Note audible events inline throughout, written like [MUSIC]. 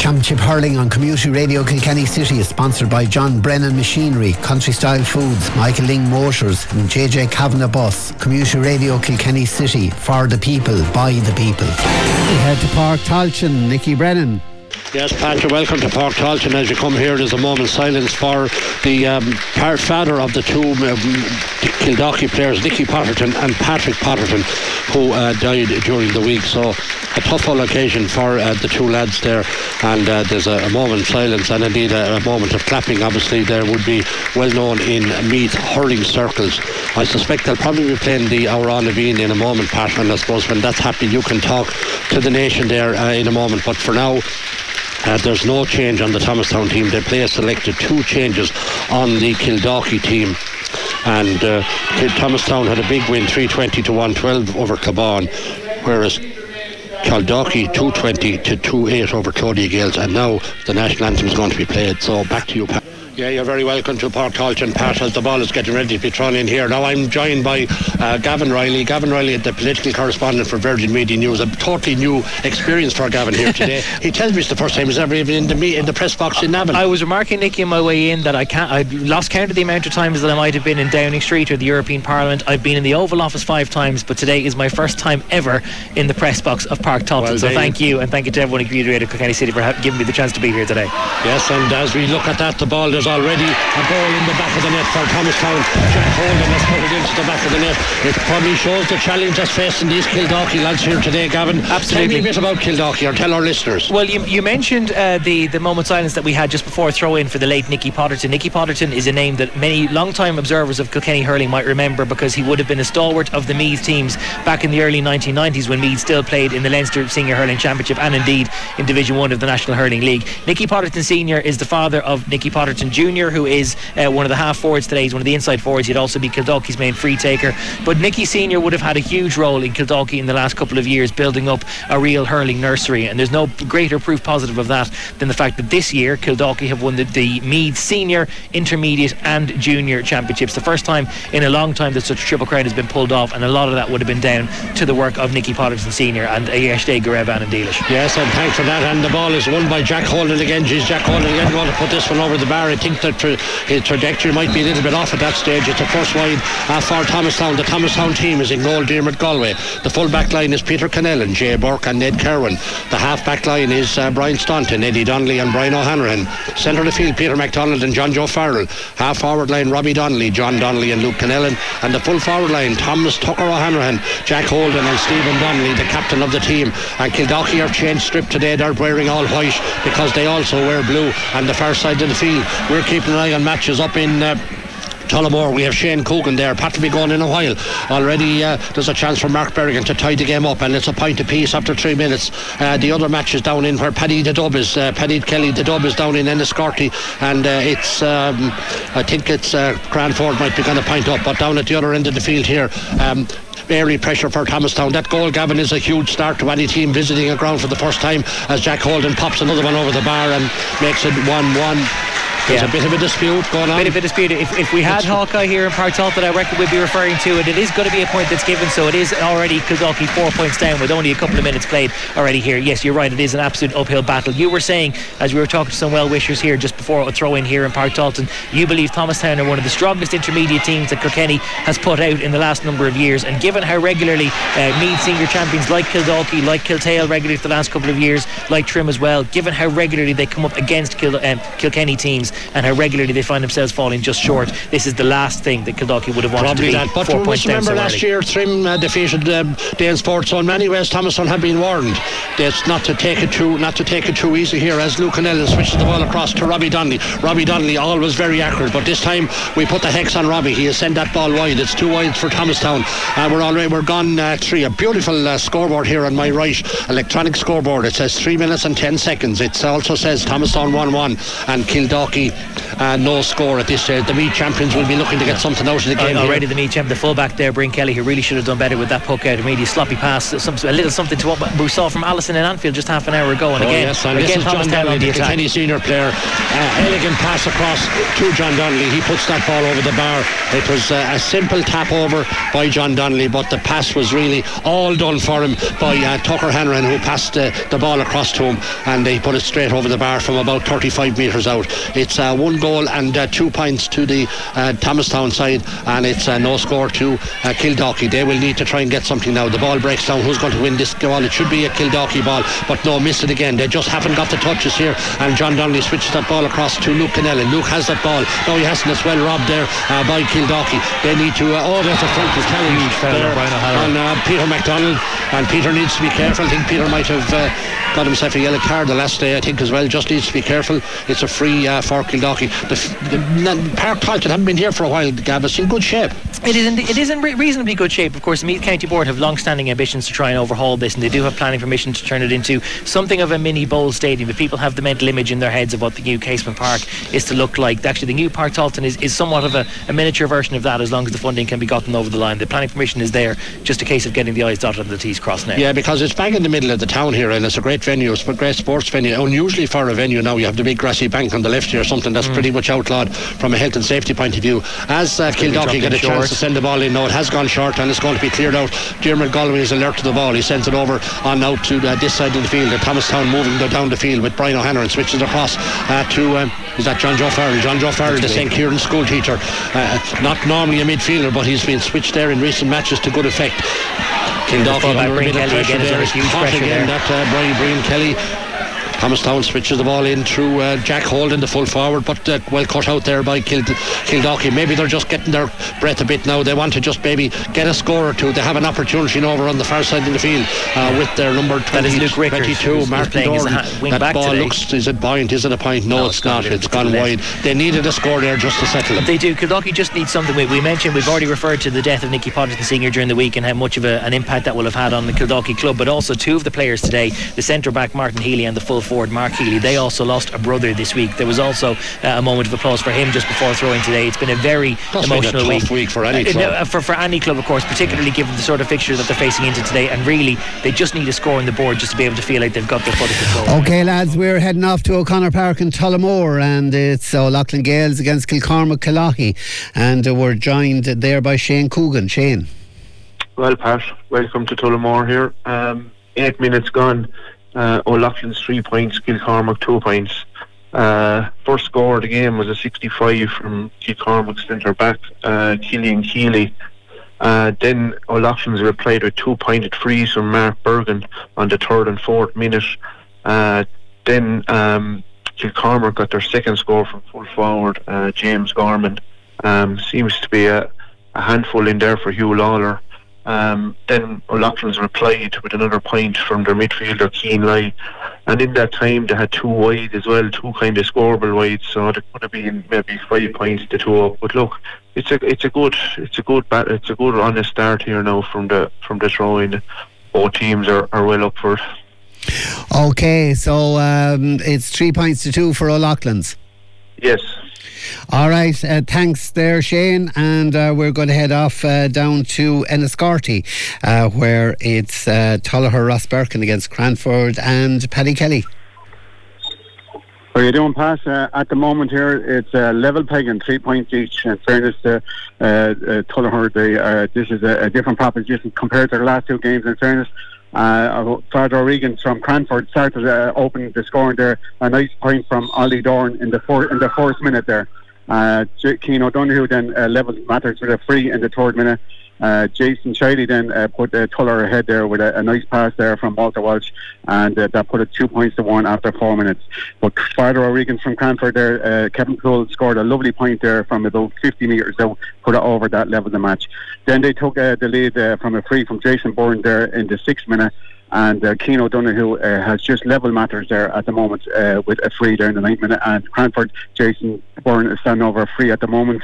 Championship Hurling on Community Radio Kilkenny City is sponsored by John Brennan Machinery, Country Style Foods, Michael Ling Motors and JJ Kavanagh Bus. Community Radio Kilkenny City, for the people, by the people. We head to Park Tailteann, Nicky Brennan. Yes, Patrick, welcome to Park Tailteann. As you come here, there's a moment's silence for the um, father of the two um, players, Nicky Potterton and Patrick Potterton, who uh, died during the week. So a tough old occasion for uh, the two lads there. And uh, there's a, a moment's silence and indeed a, a, moment of clapping. Obviously, there would be well known in Meath hurling circles. I suspect they'll probably be playing the Amhrán na bhFiann in a moment, Pat. And I suppose when that's happening, you can talk to the nation there uh, in a moment. But for now, uh, there's no change on the Thomastown team. They play selected two changes on the Kildalkey team. And uh, Thomastown had a big win, 320 to 112 over Cabon, whereas Kildalkey 220 to 28 over Clodagh Gaels. And now the national anthem is going to be played. So back to you, Pat. Yeah, you're very welcome to Park Tailteann, Pat, as the ball is getting ready to be thrown in here. Now I'm joined by uh, Gavin Reilly. Gavin Reilly, the political correspondent for Virgin Media News. A totally new experience for Gavin here today. [LAUGHS] he tells me it's the first time he's ever even in the me- in the press box in Navan. I was remarking, Nicky, on my way in that I can't. I lost count of the amount of times that I might have been in Downing Street or the European Parliament. I've been in the Oval Office five times, but today is my first time ever in the press box of Park Tailteann. Well, so thank you, and thank you to everyone Community Radio Kilkenny City for giving me the chance to be here today. Yes, and as we look at that, the ball is already a ball in the back of the net for Thomastown. Jack Holden has put it into the back of the net. It probably shows the challenge that's facing these Kildalkey lads here today, Gavin. Absolutely. Tell me a bit about Kildalkey or tell our listeners. Well, you, you mentioned uh, the, the moment silence that we had just before throw in for the late Nicky Potterton. Nicky Potterton is a name that many long-time observers of Kilkenny hurling might remember because he would have been a stalwart of the Meath teams back in the early 1990s when Meath still played in the Leinster Senior Hurling Championship and indeed in Division 1 of the National Hurling League. Nicky Potterton Senior is the father of Nicky Potterton Jr., who is uh, one of the half forwards today. He's one of the inside forwards. He'd also be Kildalkey's main free taker. But Nicky Senior would have had a huge role in Kildalkey in the last couple of years, building up a real hurling nursery. And there's no greater proof positive of that than the fact that this year Kildalkey have won the, the Meath Senior, Intermediate, and Junior Championships. The first time in a long time that such a triple crown has been pulled off, and a lot of that would have been down to the work of Nicky Potterton Senior and Ayeshte Garevan and Dealish. Yes, and thanks for that. And the ball is won by Jack Holden again. Geez, Jack Holden again going to put this one over the bar. I think that tra- his trajectory might be a little bit off at that stage. It's a first wide uh, for Thomastown. The Thomastown team is in goal, Dermot Galway. The full back line is Peter Cannellan, Jay Burke, and Ned Kerwin. The half back line is uh, Brian Staunton, Eddie Donnelly, and Brian O'Hanrahan. Centre of the field, Peter MacDonald and John Joe Farrell. Half forward line, Robbie Donnelly, John Donnelly, and Luke Cannellan. And the full forward line, Thomas Tucker O'Hanrahan, Jack Holden, and Stephen Donnelly, the captain of the team. And Kildalkey are changed strip today. They're wearing all white because they also wear blue. And the far side of the field, we're keeping an eye on matches up in. Uh, Tullamore. We have Shane Coogan there. Pat will be going in a while. Already uh, there's a chance for Mark Bergin to tie the game up, and it's a point apiece after three minutes. Uh, the other match is down in where Paddy the Dub is. Uh, Paddy Kelly the Dub is down in Enniscorthy, and uh, it's um, I think it's uh, Cranford might be going to point up, but down at the other end of the field here. Um, airy pressure for Thomastown. That goal, Gavin, is a huge start to any team visiting a ground for the first time as Jack Holden pops another one over the bar and makes it 1 1. There's yeah. a bit of a dispute going on. A bit of a dispute. If, if we had Hawkeye here in Park that I reckon we'd be referring to it. It is going to be a point that's given, so it is already Kildalkey four points down with only a couple of minutes played already here. Yes, you're right. It is an absolute uphill battle. You were saying, as we were talking to some well wishers here just before a throw in here in Park Tailteann, you believe Thomastown are one of the strongest intermediate teams that Kilkenny has put out in the last number of years. And given how regularly uh, Meath senior champions like Kildalkey, like Kiltale regularly for the last couple of years, like Trim as well, given how regularly they come up against Kil- um, Kilkenny teams and how regularly they find themselves falling just short. This is the last thing that Kildalkey would have wanted Probably to be. That. But four points remember last early. year Trim uh, defeated um, Danesfort, so in many ways Thomastown have been warned. That's not to take it too not to take it too easy here as Luke Cannellan switches the ball across to Robbie Donnelly. Robbie Donnelly always very accurate, but this time we put the hex on Robbie. He has sent that ball wide. It's two wide for Thomastown. Uh, we're already we're gone uh, three. A beautiful uh, scoreboard here on my right, electronic scoreboard. It says three minutes and ten seconds. It also says Thomastown one one and Kildalkey uh, no score at this stage. The Meath champions will be looking to get something out of the game. already the Meath champ, the fullback there, Brian Kelly, who really should have done better with that puck out. A Immediate sloppy pass, some, a little something to what we saw from Alisson in Anfield just half an hour ago. And oh, again, yes, and again, this is John Donnelly, the Kenny senior player. Uh, elegant pass across to John Donnelly. He puts that ball over the bar. It was uh, a simple tap over by John Donnelly, but the pass was really all done for him by uh, Tucker Hanrahan, who passed uh, the ball across to him, and he put it straight over the bar from about 35 metres out. It's uh, one goal and uh, two points to the uh, Thomastown side, and it's uh, no score to uh, Kildalkey. They will need to try and get something now. The ball breaks down. Who's going to win this ball? It should be a Kildalkey ball, but no, miss it again. They just haven't got the touches here, and John Donnelly switches that ball across to Luke Canella. Luke has that ball. No, he hasn't as well robbed there uh, by Kildalkey. They need to. oh, there's a frontal challenge there on Peter McDonald, and Peter needs to be careful. I think Peter might have got himself a yellow card the last day, I think, as well. Just needs to be careful. It's a free uh, for Kildalkey. The, the, the Park Tailteann haven't been here for a while, Gav. It's in good shape. It is in, it is in re- reasonably good shape. Of course, the Meath County Board have long-standing ambitions to try and overhaul this, and they do have planning permission to turn it into something of a mini bowl stadium. But people have the mental image in their heads of what the new Casement Park is to look like. Actually, the new Park Tailteann is, is somewhat of a, a, miniature version of that, as long as the funding can be gotten over the line. The planning permission is there, just a case of getting the I's dotted and the T's crossed now. Yeah, because it's bang in the middle of the town here, and it's a great venue. It's a great sports venue. Unusually for a venue now, you have the big grassy bank on the left here, something that's mm. pretty much outlawed from a health and safety point of view. As uh, Kildalkey get a short. chance to send the ball in now, it has gone short and it's going to be cleared out. Dermot Galway is alert to the ball. He sends it over on out to uh, this side of the field. And Thomastown moving down the field with Brian O'Hanlon switches across uh, to um, is that John Joe Farrell? John Joe Farrell, the St. Kieran school teacher. Uh, not normally a midfielder, but he's been switched there in recent matches to good effect. Kildalkey under a bit of pressure there. Huge pressure again, there. That uh, Brian, Brian Kelly Thomastown switches the ball in through uh, Jack Holden, the full forward, but uh, well cut out there by Kild- Kildalkey. Maybe they're just getting their breath a bit now. They want to just maybe get a score or two. They have an opportunity over on the far side of the field uh, with their number 20, 22, Martin Dorn. That ball today. looks, is it point? Is it a point? No, no it's, it's not. It's gone wide. They needed a score there just to settle it. They do. Kildalkey just needs something. We, we, mentioned, we've already referred to the death of Nicky Potterton Senior during the week and how much of a, an impact that will have had on the Kildalkey club, but also two of the players today, the centre back Martin Healy and the full forward Mark Healy. They they also lost a brother this week. There was also uh, a moment of applause for him just before throwing today. It's been a very That's emotional been a week. week for any uh, club. Uh, for, for any club, of course, particularly given the sort of fixture that they're facing into today. And really, they just need a score on the board just to be able to feel like they've got their foot control. Okay, lads, we're heading off to O'Connor Park in Tullamore, and it's O'Loughlin Gaels against Kilcormac Killoughey, and uh, we're joined there by Shane Coogan. Shane. Well, Pat, welcome to Tullamore here. Um, eight minutes gone. Uh, O'Loughlin's three points, Kilcormac two points. Uh, first score of the game was a 65 from Kilcormac's centre back, uh, Killian Keeley. Uh, then O'Loughlin's replied with two pointed frees from Mark Bergin on the third and fourth minute. Uh, then um, got their second score from full forward, uh, James Gorman. Um, seems to be a, a handful in there for Hugh Lawler. Um, then O'Loughlin's replied with another point from their midfielder Keane Lai, and in that time they had two wide as well, two kind of scoreable wide, so it could have been maybe five points to two up. But look, it's a it's a good it's a good bat, it's a good honest start here now from the from the throwing. Both teams are, are well up for it. Okay, so um, it's three points to two for O'Loughlin's. Yes. All right, uh, thanks there, Shane. And uh, we're going to head off uh, down to Enniscorthy, uh, where it's uh, Tullogher Rosbercon against Cranford and Paddy Kelly. How are you doing, Pat? Uh, at the moment here, it's uh, level pegging, three points each. In fairness to uh, this is a, a, different proposition compared to the last two games. In fairness, uh, Father O'Regan from Cranford started uh, opening the scoring there. A nice point from Ollie Dorn in the in the first minute there. Uh, Keane O'Donoghue then uh, leveled matters with a free in the third minute. Uh, Jason Shiley then uh, put uh, Tuller ahead there with a, a, nice pass there from Walter Walsh, and uh, that put it two points to one after four minutes. But Father O'Regan from Cranford there, uh, Kevin Cole scored a lovely point there from about 50 metres out, put it over that level of the match. Then they took uh, the lead uh, from a free from Jason Byrne there in the sixth minute and uh, Keane O'Donoghue uh, has just level matters there at the moment uh, with a free in the ninth minute, and Cranford Jason Byrne is standing over a free at the moment,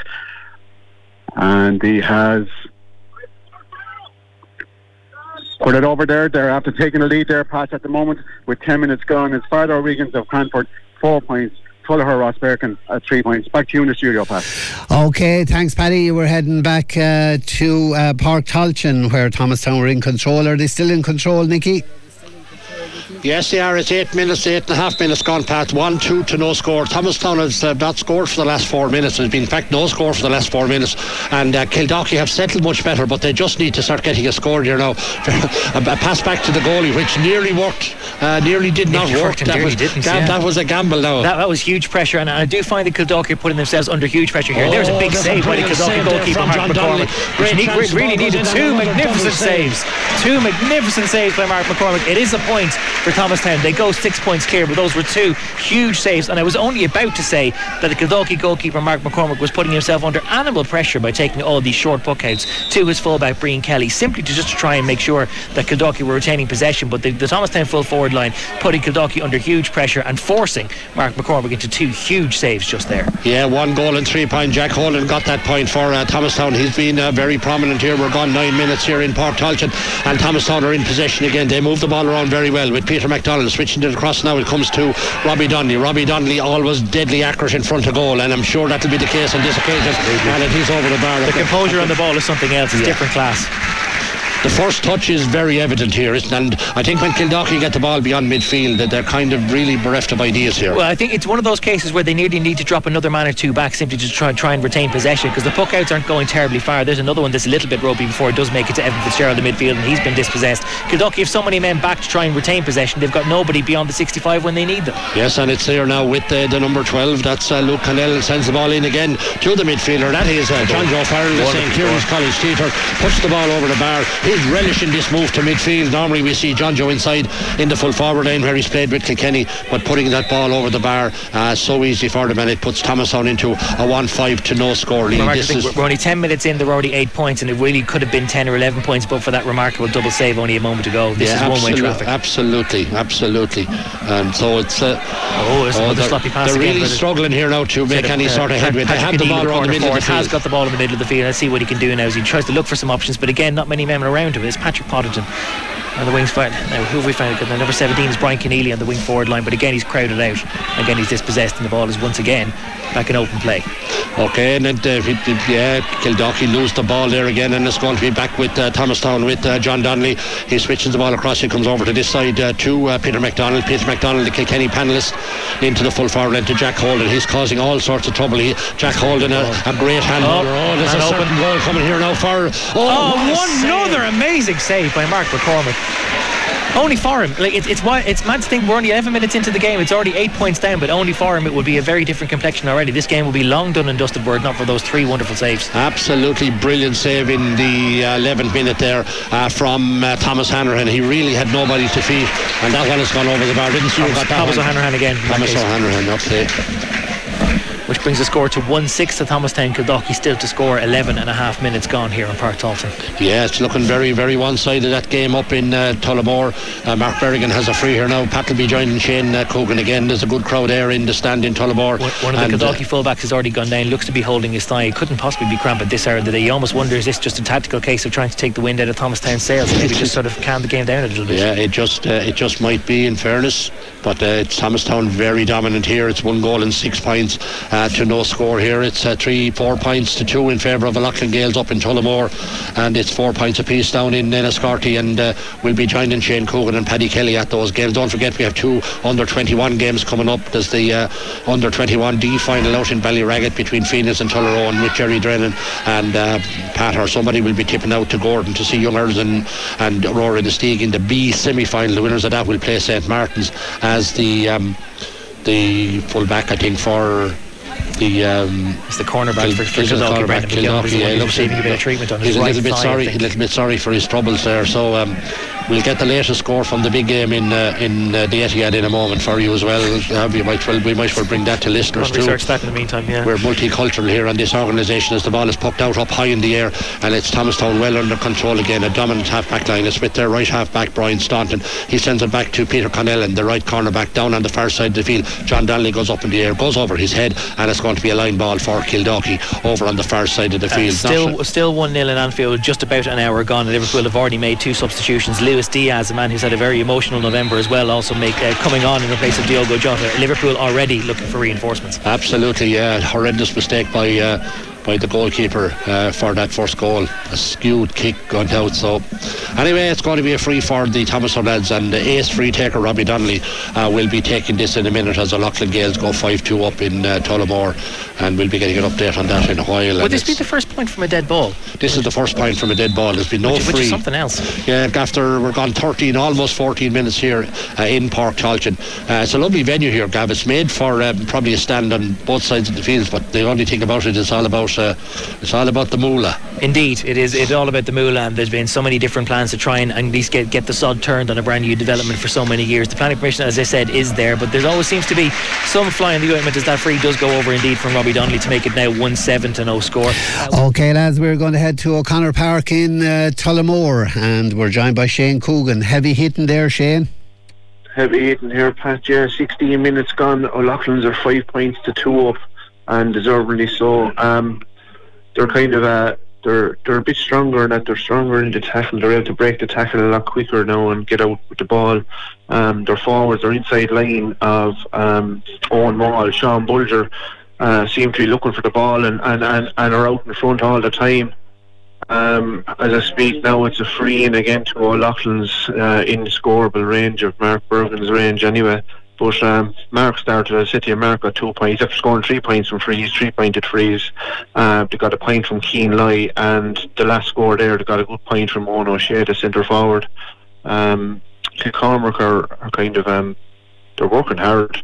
and he has put it over there. They're after taking the lead there, pass at the moment with 10 minutes gone. It's Father O'Regan's of Cranford, four points. Tullogher Rosbercon at three points. Back to you in the studio, Pat. Okay, thanks, Paddy. We're heading back uh, to uh, Páirc Tailteann, where Thomastown were in control. Are they still in control, Nicky? Yes, they are. It's eight minutes, eight and a half minutes gone past. One, two to no score. Thomastown has uh, not scored for the last four minutes. There's been, in fact, no score for the last four minutes. And uh, have settled much better, but they just need to start getting a score here now. [LAUGHS] a, pass back to the goalie, which nearly worked, uh, nearly did not it work. That was, yeah. that was a gamble now. That, that was huge pressure, and I do find that Kildalkey are putting themselves under huge pressure here. Oh, There's a big save by the Kildalkey goalkeeper, Mark McCormick. Great really needed two magnificent saves. Two magnificent saves by Mark McCormick. It is a point for Thomastown. They go six points clear, but those were two huge saves. And I was only about to say that the Kildalkey goalkeeper Mark McCormick was putting himself under animal pressure by taking all these short puck outs to his fullback Brian Kelly, simply to just try and make sure that Kildalkey were retaining possession. But the, the Thomastown full forward line putting Kildalkey under huge pressure and forcing Mark McCormick into two huge saves just there. Yeah, one goal and three point. Jack Holden got that point for uh, Thomastown. He's been uh, very prominent here. We're gone nine minutes here in Páirc Tailteann, and Thomastown are in possession again. They move the ball around very well with Peter McDonald switching it across now. It comes to Robbie Donnelly. Robbie Donnelly always deadly accurate in front of goal, and I'm sure that'll be the case on this occasion. And it is over the bar. The composure on the ball is something else. It's yeah. different class the first touch is very evident here, isn't it? And I think when Kildalkey get the ball beyond midfield, that they're kind of really bereft of ideas here. Well, I think it's one of those cases where they nearly need to drop another man or two back simply to try, try and retain possession because the puck outs aren't going terribly far. There's another one that's a little bit ropey before it does make it to Evan Fitzgerald in the midfield, and he's been dispossessed. Kildalkey have so many men back to try and retain possession, they've got nobody beyond the 65 when they need them. Yes, and it's there now with uh, the number 12. That's uh, Luke Cannell sends the ball in again to the midfielder. That is uh, John Joe Farrell, the St. Kieran's College teacher, puts the ball over the bar. He's relishing this move to midfield. Normally we see John Joe inside in the full forward line where he's played with Kilkenny, but putting that ball over the bar uh, so easy for them, and it puts Thomastown into a 1-5 to no score lead. We're only 10 minutes in, they're already 8 points, and it really could have been 10 or 11 points, but for that remarkable double save only a moment ago. This yeah, is one-way traffic. Absolutely, absolutely. And so it's... Uh, oh, it's oh, another sloppy pass They're again, really struggling here now to make any uh, sort of headway. They have the ball around the middle of the field. has got the ball in the middle of the field. Let's see what he can do now as he tries to look for some options, but again, not many men around him. It's Patrick Potterton on the wings fight. Now, who have we found? The number 17 is Brian Keneally on the wing forward line, but again, he's crowded out. Again, he's dispossessed, and the ball is once again back in open play. Okay, and then uh, yeah, Kildalkey lose the ball there again, and it's going to be back with uh, Thomastown with uh, John Donnelly. He switches the ball across. He comes over to this side uh, to uh, Peter McDonald. Peter McDonald, the Kilkenny panelist, into the full forward line to Jack Holden. He's causing all sorts of trouble. He, Jack Holden, a, a great hand. Oh, oh there's a open goal coming here now for. Oh, oh one another amazing save by Mark McCormick. Only for him. Like it's it's it's mad to think we're only 11 minutes into the game. It's already eight points down, but only for him it would be a very different complexion already. This game will be long done and dusted were not for those three wonderful saves. Absolutely brilliant save in the 11th minute there uh, from uh, Thomas Hanrahan. He really had nobody to feed, and that one has gone over the bar. Didn't see Thomas, who got that Thomas one. O'Hanrahan again. Thomas O'Hanrahan, okay which brings the score to 1 6 to Thomastown. Kildalkey still to score 11 and a half minutes gone here in Park Páirc Tailteann. Yeah, it's looking very, very one sided that game up in uh, Tullamore. Uh, Mark Bergin has a free here now. Pat will be joining Shane uh, Coogan again. There's a good crowd there in the stand in Tullamore. One, one of the Kildalkey uh, fullbacks has already gone down, looks to be holding his thigh. Couldn't possibly be cramp at this hour of the day. You almost wonder is this just a tactical case of trying to take the wind out of Thomastown sails maybe just sort of calm the game down a little bit? Yeah, it just uh, it just might be in fairness, but uh, it's Thomastown very dominant here. It's one goal and six points to no score here. It's uh, three, four points to two in favour of the Loughlin Gaels up in Tullamore, and it's four points apiece down in Enniscorthy. And uh, we'll be joining Shane Coogan and Paddy Kelly at those games. Don't forget we have two under 21 games coming up. There's the uh, under 21 D final out in Ballyragget between Phoenix and Tullaroan with Jerry Drennan and uh, Pat or somebody will be tipping out to Gordon to see Young and, and Aurora the Steag in the B semi final. The winners of that will play St Martin's as the um, the full back, I think, for the um, it's the cornerback for, for Kildalkey, Brendan Kildalkey, yeah, looks receiving a bit of treatment on his he's right a little bit sorry, a little bit sorry for his troubles there. So um, we'll get the latest score from the big game in uh, in uh, the Etihad in a moment for you as well. Uh, we might well we might well bring that to listeners too. Research that in the meantime. Yeah, we're multicultural here on this organisation as the ball is popped out up high in the air and it's Thomastown well under control again. A dominant half back line. It's with their right half back Brian Staunton. He sends it back to Peter Connell and the right corner back down on the far side of the field. John Donnelly goes up in the air, goes over his head, and it's going to be a line ball for Kildalkey over on the far side of the field. Uh, still, still 1 0 in Anfield, just about an hour gone. Liverpool have already made two substitutions. Luis Diaz, a man who's had a very emotional November as well, also make uh, coming on in replace of Diogo Jota. Liverpool already looking for reinforcements. Absolutely, yeah. Horrendous mistake by. Uh, by the goalkeeper uh, for that first goal. A skewed kick gone out. So, anyway, it's going to be a free for the Thomas lads, and the ace free taker Robbie Donnelly uh, will be taking this in a minute as the Loughlin Gaels go 5 2 up in uh, Tullamore, and we'll be getting an update on that in a while. Would this be the first point from a dead ball? This is the first point from a dead ball. There's been no which, free. Which is something else. Yeah, after we're gone 13, almost 14 minutes here uh, in Páirc Tailteann. Uh, it's a lovely venue here, Gav. It's made for um, probably a stand on both sides of the field, but the only thing about it is all about uh, it's all about the moolah. Indeed, it is. It's all about the moolah, and there's been so many different plans to try and at least get, get the sod turned on a brand new development for so many years. The planning permission, as I said, is there, but there always seems to be some fly in the ointment as that free does go over indeed from Robbie Donnelly to make it now 1 7 to no score. Okay, lads, we're going to head to O'Connor Park in uh, Tullamore, and we're joined by Shane Coogan. Heavy hitting there, Shane. Heavy hitting here, Pat. Yeah, 16 minutes gone. O'Loughlin's are five points to two up, and deservedly so. Um, they're kind of uh, they're they're a bit stronger in that they're stronger in the tackle. They're able to break the tackle a lot quicker now and get out with the ball. Um, their forwards, their inside line of um, Owen Wall, Sean Bulger, uh, seem to be looking for the ball and, and, and, and are out in front all the time. Um, as I speak now, it's a free in again to O'Loughlin's uh, inscorable range of Mark Bergin's range anyway. But um, Mark started, as City of Mark got two points after scoring three points from frees, three pointed frees. Uh, they got a point from Keane Lai, and the last score there, they got a good point from Owen O'Shea, the centre forward. Um, Kilcormac are, are kind of, um, they're working hard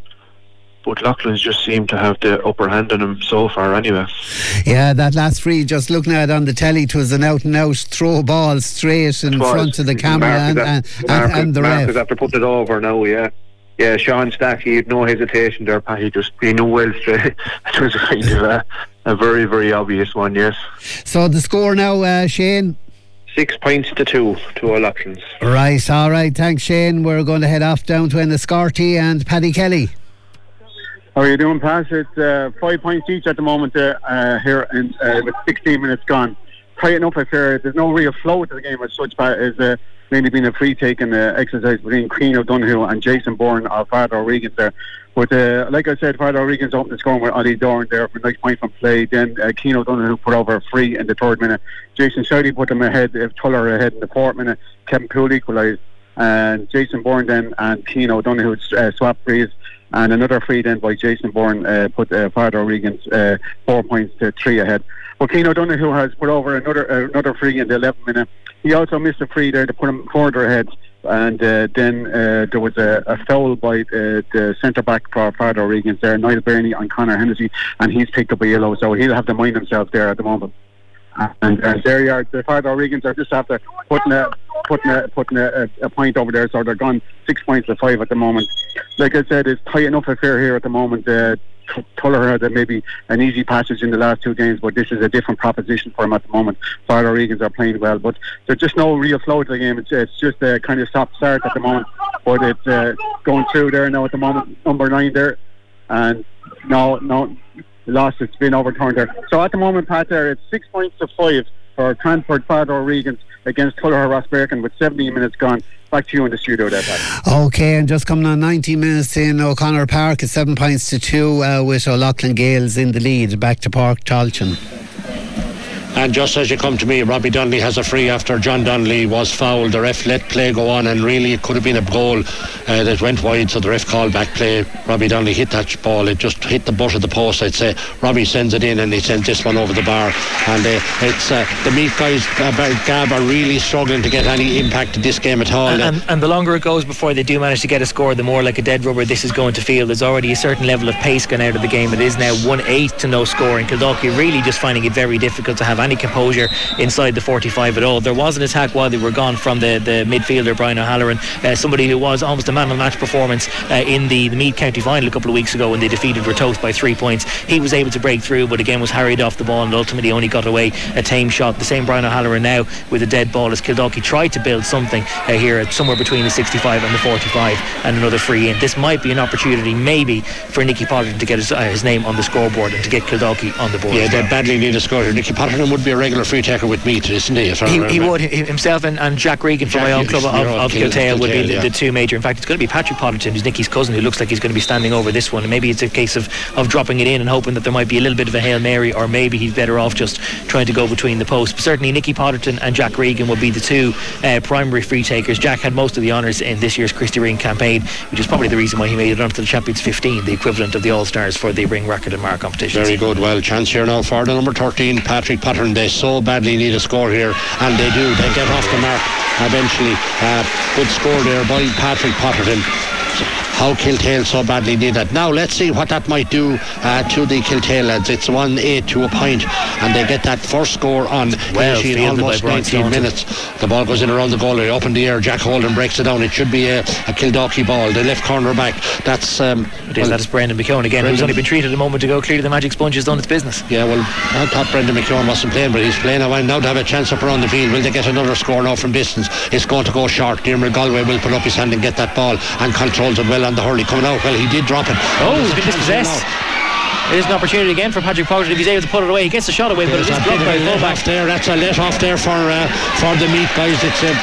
but Loughlin's just seem to have the upper hand on him so far anyway. Yeah, that last free, just looking at it on the telly, it was an out and out throw ball straight in front of the camera and, and, and, and, the Mark ref. is after putting it over now, yeah. Yeah, Sean Stack, he had no hesitation there, Pat. He just, he knew well straight. [LAUGHS] it was kind of a, a, very, very obvious one, yes. So the score now, uh, Shane? Six points to two to O'Loughlin's. Right, all right. Thanks, Shane. We're going to head off down to Enniscorthy and Paddy Kelly. How are you doing, Pat? It's uh, five points each at the moment uh, uh, here, and uh, with 16 minutes gone. Tight enough affair. There's no real flow to the game as such, Pat. It's uh, mainly been a free taking uh, exercise between Queen O'Donoghue and Jason Byrne of Father O'Regan there. But uh, like I said, Father O'Regan's opened the scoring with Ollie Dorn there for a nice point from play. Then uh, Keane put over a free in the third minute. Jason Shouty put them ahead, uh, Tuller ahead in the fourth minute. Kevin Poole equalised. And Jason Byrne then and Keane O'Donoghue uh, swapped frees and another free then by Jason Byrne uh, put uh, Father O'Regan's uh, four points to three ahead. Well, Keane O'Donoghue has put over another uh, another free in the 11th minute. He also missed a free there to put him further ahead. And uh, then uh, there was a, a foul by uh, the centre back for Father O'Regan's there, Niall Burney on Connor Hennessy, and he's picked up a yellow, so he'll have to mind himself there at the moment. And uh, there you are, the Father O'Regans are just after putting a putting a putting a, a, point over there, so they're gone six points to five at the moment. Like I said, it's tight enough affair here at the moment. Uh, Tuller had maybe an easy passage in the last two games, but this is a different proposition for him at the moment. Father Regans are playing well, but there's just no real flow to the game. It's, it's just a kind of stop start at the moment, but it's uh, going through there now at the moment. Number nine there, and no, no loss. It's been overturned there. So at the moment, Pat, there it's six points to five for Cranford Father Regans against Tuller Rosbercon with 17 minutes gone. Back to you in the studio there, Pat. Okay, and just coming on 90 minutes in O'Connor Park, it's seven points to two uh, with O'Loughlin Gaels in the lead. Back to Páirc Tailteann. And just as you come to me, Robbie Donnelly has a free after John Donnelly was fouled. The ref let play go on, and really it could have been a goal uh, that went wide, so the ref called back play. Robbie Donnelly hit that ball, it just hit the butt of the post, I'd say. Robbie sends it in, and he sends this one over the bar. And uh, it's uh, the Meath guys, uh, Gab, are really struggling to get any impact to this game at all. And, and, and, the longer it goes before they do manage to get a score, the more like a dead rubber this is going to feel. There's already a certain level of pace gone out of the game. It is now 1 8 to no score, and Kildalkey really just finding it very difficult to have any any composure inside the 45 at all. There was an attack while they were gone from the, the midfielder Brian O'Halloran, uh, somebody who was almost a man of the match performance uh, in the, the Meath County final a couple of weeks ago when they defeated Ratoath by three points. He was able to break through, but again was harried off the ball and ultimately only got away a tame shot. The same Brian O'Halloran now with a dead ball as Kildalkey tried to build something uh, here at somewhere between the 65 and the 45 and another free in. This might be an opportunity maybe for Nicky Potterton to get his, uh, his name on the scoreboard and to get Kildalkey on the board. Yeah, they badly need a score here. Nicky Potterton would be a regular free taker with Meath, isn't he? He, he would himself and, and Jack Regan from Jack, my own club of, of Kiltale would be the, yeah. the, two major. In fact, it's going to be Patrick Potterton, who's Nicky's cousin, who looks like he's going to be standing over this one. And maybe it's a case of, of dropping it in and hoping that there might be a little bit of a hail mary, or maybe he's better off just trying to go between the posts. But certainly, Nicky Potterton and Jack Regan would be the two uh, primary free takers. Jack had most of the honours in this year's Christy Ring campaign, which is probably the reason why he made it onto the Champions 15, the equivalent of the All Stars for the ring Rackard and Meagher competition. Very good. Well, chance here now for the number 13, Patrick Potterton. They so badly need a score here, and they do. They get off the mark eventually. Uh, good score there by Patrick Potterton how Kiltale so badly need that. Now let's see what that might do uh, to the Kiltale lads. It's 1 8 to a point, and they get that first score on well, 18, almost 19 minutes. The ball goes in around the goal area, up in the air. Jack Holden breaks it down. It should be a, a Kildalkey ball, the left corner back. That's um, it is, well, that is Brendan McKeown again, Brendan. who's only been treated a moment ago. Clearly, the Magic Sponge has done its business. Yeah, well, I thought Brendan McKeown wasn't playing, but he's playing now. Now to have a chance up around the field. Will they get another score now from distance? It's going to go short. Diarmuid Galway will put up his hand and get that ball and controls it well on the hurley coming out. Well, he did drop it. Oh, he's been dispossessed. It is an opportunity again for Patrick Potter if he's able to put it away. He gets the shot away, but it's blocked by the fullback. there. That's a let off there for uh, for the Meath guys. It's a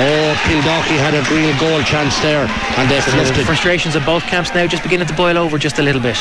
Oh, Kildalkey had a real goal chance there, and they fluffed it. Frustrations of both camps now just beginning to boil over just a little bit.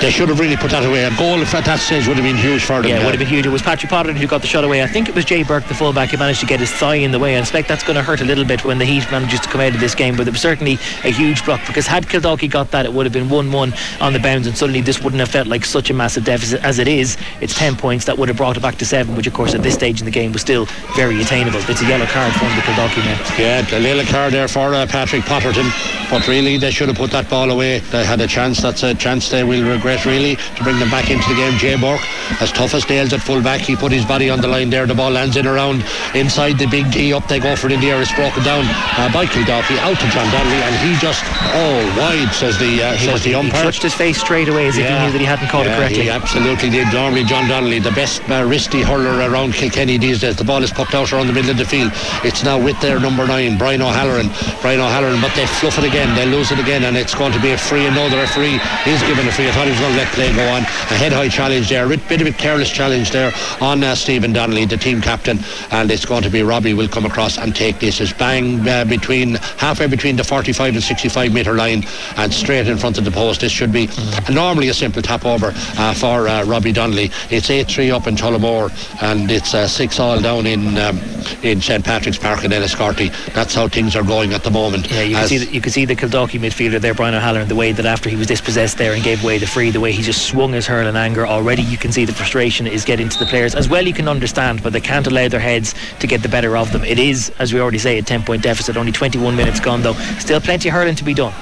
They should have really put that away. A goal at that stage would have been huge for them. Yeah, it would have been huge. It was Patrick Potter who got the shot away. I think it was Jay Burke, the fullback, who managed to get his thigh in the way. I expect that's going to hurt a little bit when the Heat manages to come out of this game. But it was certainly a huge block because had Kildalkey got that, it would have been 1 1 on the bounds, and suddenly this wouldn't have felt like such a massive deficit as it is. It's 10 points that would have brought it back to 7, which, of course, at this stage in the game was still very attainable. It's a yellow card from the Kildalkey men. Yeah, a yellow card there for uh, Patrick Potterton. But really, they should have put that ball away. They had a chance. That's a chance they will regret, really, to bring them back into the game. Jay Burke, as tough as nails at full back, he put his body on the line there. The ball lands in around inside the big D. Up they go for it in the air. It's broken down uh, by Kildalkey out to John Donnelly, and he just oh wide says the uh, says the umpire. He touched his face straight away as yeah. if he knew that he hadn't caught yeah, it correctly. He absolutely did. Normally, John Donnelly, the best uh, wristy hurler around Kilkenny these days. The ball is popped out around the middle of the field. It's now with their number nine, Brian O'Halloran. Brian O'Halloran, but they fluff it again. They lose it again, and it's going to be a free. And no, the referee is given a free. I thought he was going to let play go on. A head high challenge there, a bit of a careless challenge there on uh, Stephen Donnelly, the team captain, and it's going to be Robbie will come across and take this. It's bang uh, between halfway between the 45 and 65 metre line and straight in front of the post. This should be normally a simple tap over uh, for uh, Robbie Donnelly. It's 8-3 up in Tullamore and it's uh, 6 all down in um, in St Patrick's Park in Enniscorthy. That's how things are going at the moment. Yeah, you can see the, you can see the Kildalkey midfielder there, Brian O'Halloran, the way that after he was dispossessed there and gave away the free, the way he just swung his hurl in anger already. You can see the frustration is getting to the players as well. You can understand, but they can't allow their heads to get the better of them. It is, as we already say, a 10 point deficit. Only 21 minutes gone though. Still plenty of hurling to be done.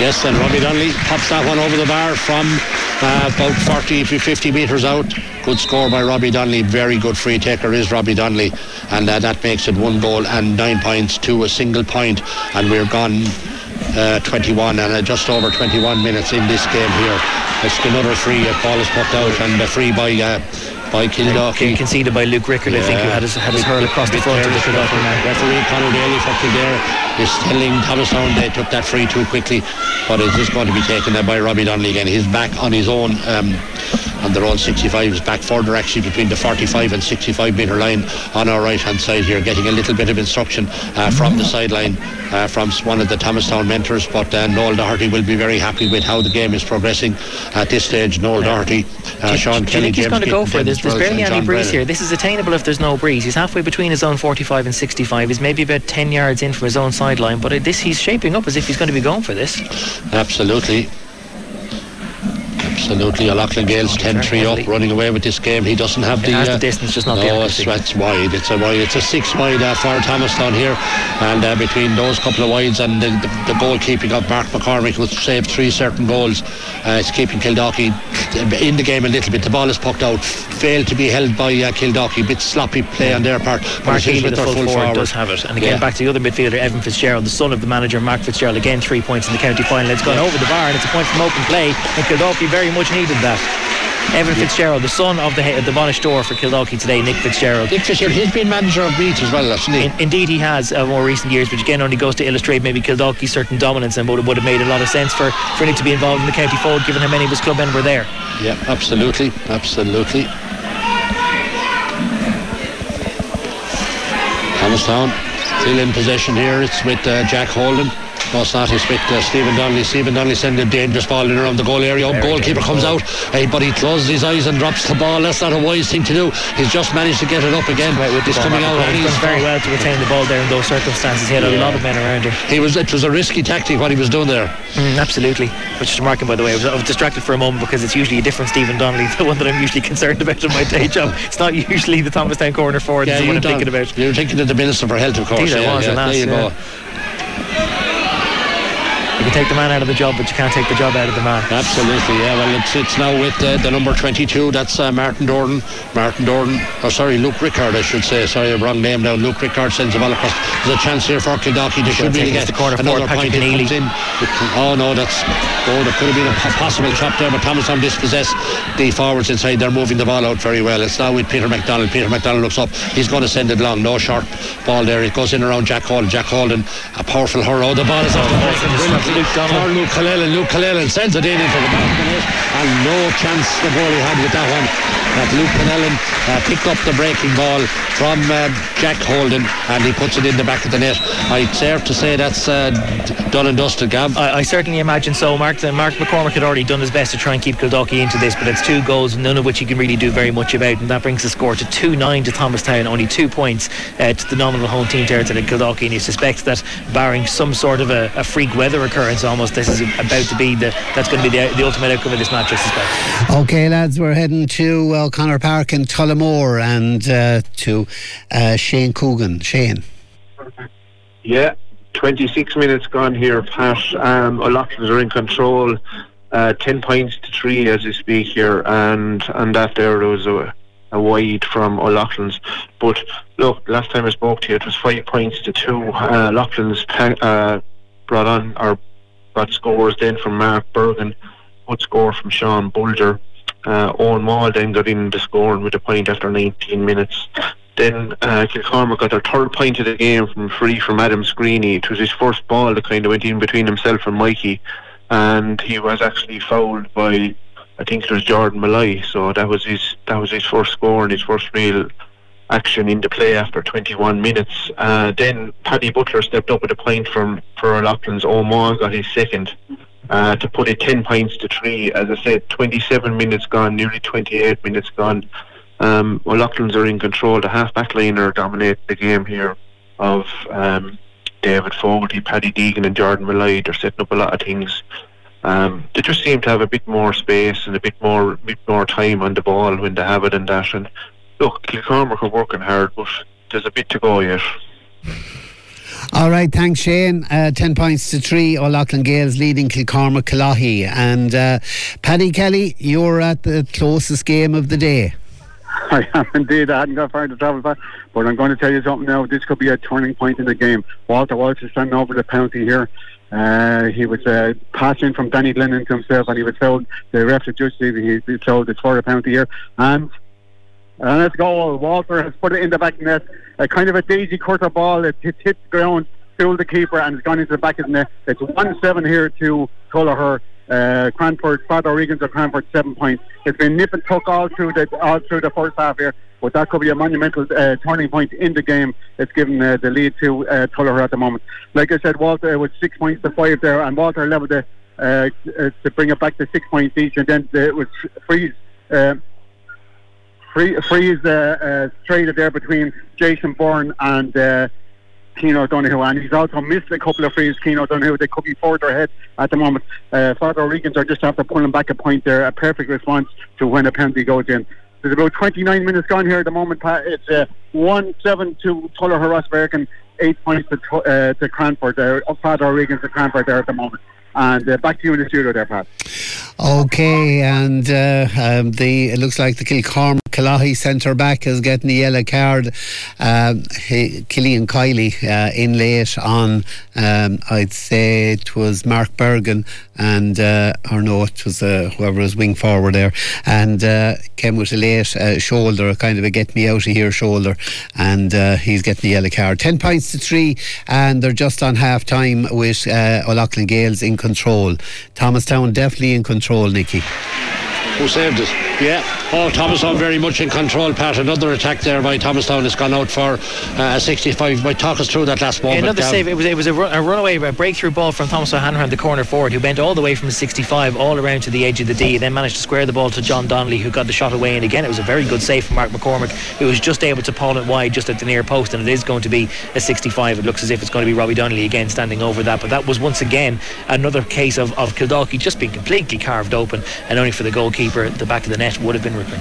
Yes, and Robbie Donnelly pops that one over the bar from uh, about 40 to 50 metres out. Good score by Robbie Donnelly. Very good free taker is Robbie Donnelly, and uh, that makes it one goal and nine points to a single point, and we're gone uh, 21 and uh, just over 21 minutes in this game here. It's another free. A ball is popped out and a free by uh, by Kildalkey. Conceded by Luke Rickard, yeah. I think, who had his, had his hurl across the front of the Referee Conor Daly for Kildare is telling Thomastown they took that free too quickly, but it is going to be taken by Robbie Donnelly again. He's back on his own. Um, on their own 65 is back further actually between the 45 and 65 metre line on our right hand side here getting a little bit of instruction uh, from the sideline uh, from one of the Thomastown mentors but uh, Noel Doherty will be very happy with how the game is progressing at this stage Noel Doherty uh, Sean Kelly he's going to go for this there's barely any breeze Brennan. here. This is attainable if there's no breeze. He's halfway between his own 45 and 65 he's maybe about 10 yards in from his own sideline but this he's shaping up as if he's going to be going for this. Absolutely Absolutely, a Loughlin Gaels 10-3 up, running away with this game. He doesn't have the, uh, the distance, just not no, the it's, it's wide. It's a wide. It's a six wide uh, for Thomastown here, and uh, between those couple of wides and the, the, the goalkeeping of Mark McCormick, who saved three certain goals, uh, it's keeping Kildalkey in the game a little bit. The ball is poked out, failed to be held by uh, Kildalkey. Bit sloppy play on their part. Mark Healy, the full, full forward, forward, does have it. And again, yeah. back to the other midfielder, Evan Fitzgerald, the son of the manager, Mark Fitzgerald. Again, three points in the county final. It's gone yeah. over the bar, and it's a point from open play. And Kildalkey very much needed that. Evan Fitzgerald, the son of the the bainisteoir for Kildalkey today, Nick Fitzgerald. Nick Fitzgerald, he's been manager of Meath as well, hasn't he? In, indeed, he has uh, more recent years, which again only goes to illustrate maybe Kildalkey's certain dominance and would, would have made a lot of sense for, for Nick to be involved in the county fold, given how many of his club men were there. Yeah, absolutely, absolutely. Thomastown still in possession here. It's with uh, Jack Holden. No, not. It's with uh, Stephen Donnelly. Stephen Donnelly sending a dangerous ball in around the goal area. Oh, goalkeeper comes out, hey, but he closes his eyes and drops the ball. That's not a wise thing to do. He's just managed to get it up again. Right, with he's coming out. And he's very well to retain the ball there in those circumstances. He had yeah. a lot of men around him. He was. It was a risky tactic what he was doing there. Mm, absolutely. Which is remarkable, by the way. I was, I was, distracted for a moment because it's usually a different Stephen Donnelly, [LAUGHS] the one that I'm usually concerned about in my day job. It's not usually the Thomastown corner forward. Yeah, the one I'm thinking about. You're thinking of the Minister for Health, of course. Indeed, yeah, was, yeah, there you go. You can take the man out of the job, but you can't take the job out of the man. Absolutely, yeah. Well, it's it's now with uh, the number 22. That's uh, Martin Dorn. Martin Dorn. Oh, sorry, Luke Rickard, I should say. Sorry, wrong name now. Luke Rickard sends the ball across. There's a chance here for Kildalkey. They should really get the corner another point. Comes in. Oh no, that's oh, there could have been a possible chop there, but Thomas on dispossessed the forwards inside. They're moving the ball out very well. It's now with Peter McDonald. Peter McDonald looks up. He's going to send it long. No short ball there. It goes in around Jack Holden. Jack Holden, a powerful hurl. Oh, the ball is off the. Luke Donald. Luke Cullelan. Luke Cullelan sends it in into the back of the net, and no chance the goalie had with that one. That Luke Cullelan uh, picked up the breaking ball from uh, Jack Holden, and he puts it in the back of the net. I'd dare to say that's uh, done and dusted, Gav. I, I certainly imagine so. Mark, uh, Mark McCormick had already done his best to try and keep Kildalkey into this, but it's two goals, none of which he can really do very much about, and that brings the score to 2-9 to Thomastown, only two points uh, to the nominal home team territory in Kildalkey, and he suspects that barring some sort of a, a freak weather occurrence almost, this is about to be the that's going to be the, the ultimate outcome of this match, I suspect. Okay, lads, we're heading to uh, O'Connor Park in Tullamore and uh, to uh, Shane Coogan. Shane. Yeah, 26 minutes gone here, Pat. Um, O'Loughlin's are in control. Uh, 10 points to 3 as we speak here, and, and that there was a, a wide from O'Loughlin's. But look, last time I spoke to you, it was 5 points to 2. Uh, Loughlin's uh, brought on, or got scores then from Mark Bergin, good score from Sean Bulger. Uh, Owen Wall then got in the scoring with a point after 19 minutes. Then uh, Kilcormac got their third point of the game from free from Adam Screeney. It was his first ball that kind of went in between himself and Mikey, and he was actually fouled by I think it was Jordan Molloy. So that was his that was his first score and his first real action into play after 21 minutes. Uh, then Paddy Butler stepped up with a point from for Loughlin's. Omar got his second uh, to put it 10 points to 3. As I said, 27 minutes gone, nearly 28 minutes gone. Um, O'Loughlin's are in control. The half back line are dominating the game here of um, David Fogarty, Paddy Deegan, and Jordan Molloy. They're setting up a lot of things. Um, they just seem to have a bit more space and a bit more bit more time on the ball when they have it and that. And look, Kilcormac are working hard, but there's a bit to go yet. All right, thanks, Shane. Uh, 10 points to 3. O'Loughlin Gaels leading Kilcormac Killoughey. And uh, Paddy Kelly, you're at the closest game of the day. [LAUGHS] I am indeed. I hadn't got far to travel back, but I'm going to tell you something now. This could be a turning point in the game. Walter Walsh is standing over the penalty here. Uh, he was uh, passing from Danny Glennon to himself, and he was told the ref judge he, he told it's for a penalty here. And and let's. Walter has put it in the back net. A kind of a daisy cutter ball. It hit, hit the ground, fooled the keeper, and it's gone into the back of the net. It's 1 7 here to Tullogher. Uh, Cranford, Father Regans of Cranford, seven points. It's been nip and tuck all through the all through the first half here, but that could be a monumental uh, turning point in the game. It's given uh, the lead to uh, Tullogher at the moment. Like I said, Walter was six points to five there, and Walter leveled it uh, uh, to bring it back to six points each, and then it was freeze. Uh, free, freeze uh, uh, traded there between Jason Byrne and uh, Keno Donoghue, and he's also missed a couple of frees. Keno Donoghue, they could be further ahead at the moment. Uh, Father Regans are just after pulling back a point there, a perfect response to when a penalty goes in. There's about 29 minutes gone here at the moment. It's uh, 1 7 to Tullogher and eight points to, uh, to Cranford. Uh, Father Regans to Cranford there at the moment. And uh, back to you in the studio there, Pat. Okay, and uh, um, the it looks like the Kilcormac Killoughey centre back is getting the yellow card. Um, Killian Kiley uh, in late on, um, I'd say it was Mark Bergin and uh, or no, it was uh, whoever was wing forward there, and uh, came with a late uh, shoulder, kind of a get me out of here shoulder, and uh, he's getting the yellow card. Ten points to three, and they're just on half time with uh, O'Loughlin Gaels in control. Thomastown definitely in control, Nicky who saved it. Yeah. Oh, Thomastown very much in control, Pat. Another attack there by Thomastown has gone out for uh, 65. Might talk us through that last moment. Yeah, another save. It was it was a, run, a runaway a breakthrough ball from Thomas O'Hanrahan, the corner forward, who bent all the way from 65 all around to the edge of the D. Then managed to square the ball to John Donnelly, who got the shot away. And again, it was a very good save from Mark McCormick, who was just able to pawl it wide just at the near post. And it is going to be a 65. It looks as if it's going to be Robbie Donnelly again standing over that. But that was once again another case of, of Kildalkey just being completely carved open, and only for the goalkeeper, the back of the net would have been Rickman.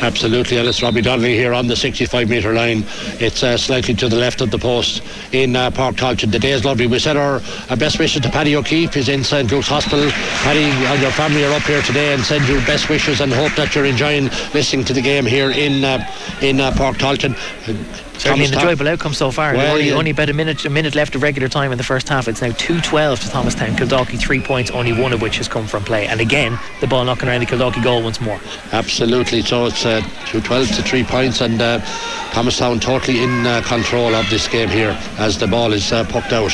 Absolutely, and it's Robbie Donnelly here on the 65 metre line. It's uh, slightly to the left of the post in uh, Páirc Tailteann. The day is lovely. We said our, best wishes to Paddy O'Keefe. He's in St Luke's Hospital. Paddy and your family are up here today and send you best wishes and hope that you're enjoying listening to the game here in uh, in uh, Páirc Tailteann. Certainly an enjoyable outcome so far. Well, only, yeah. only about a minute a minute left of regular time in the first half. It's now 2-12 to Thomastown. Kildalkey three points, only one of which has come from play. And again, the ball knocking around the Kildalkey goal once more. Absolutely. So it's uh, 2-12 to three points and uh, Thomastown totally in uh, control of this game here as the ball is uh, pucked out.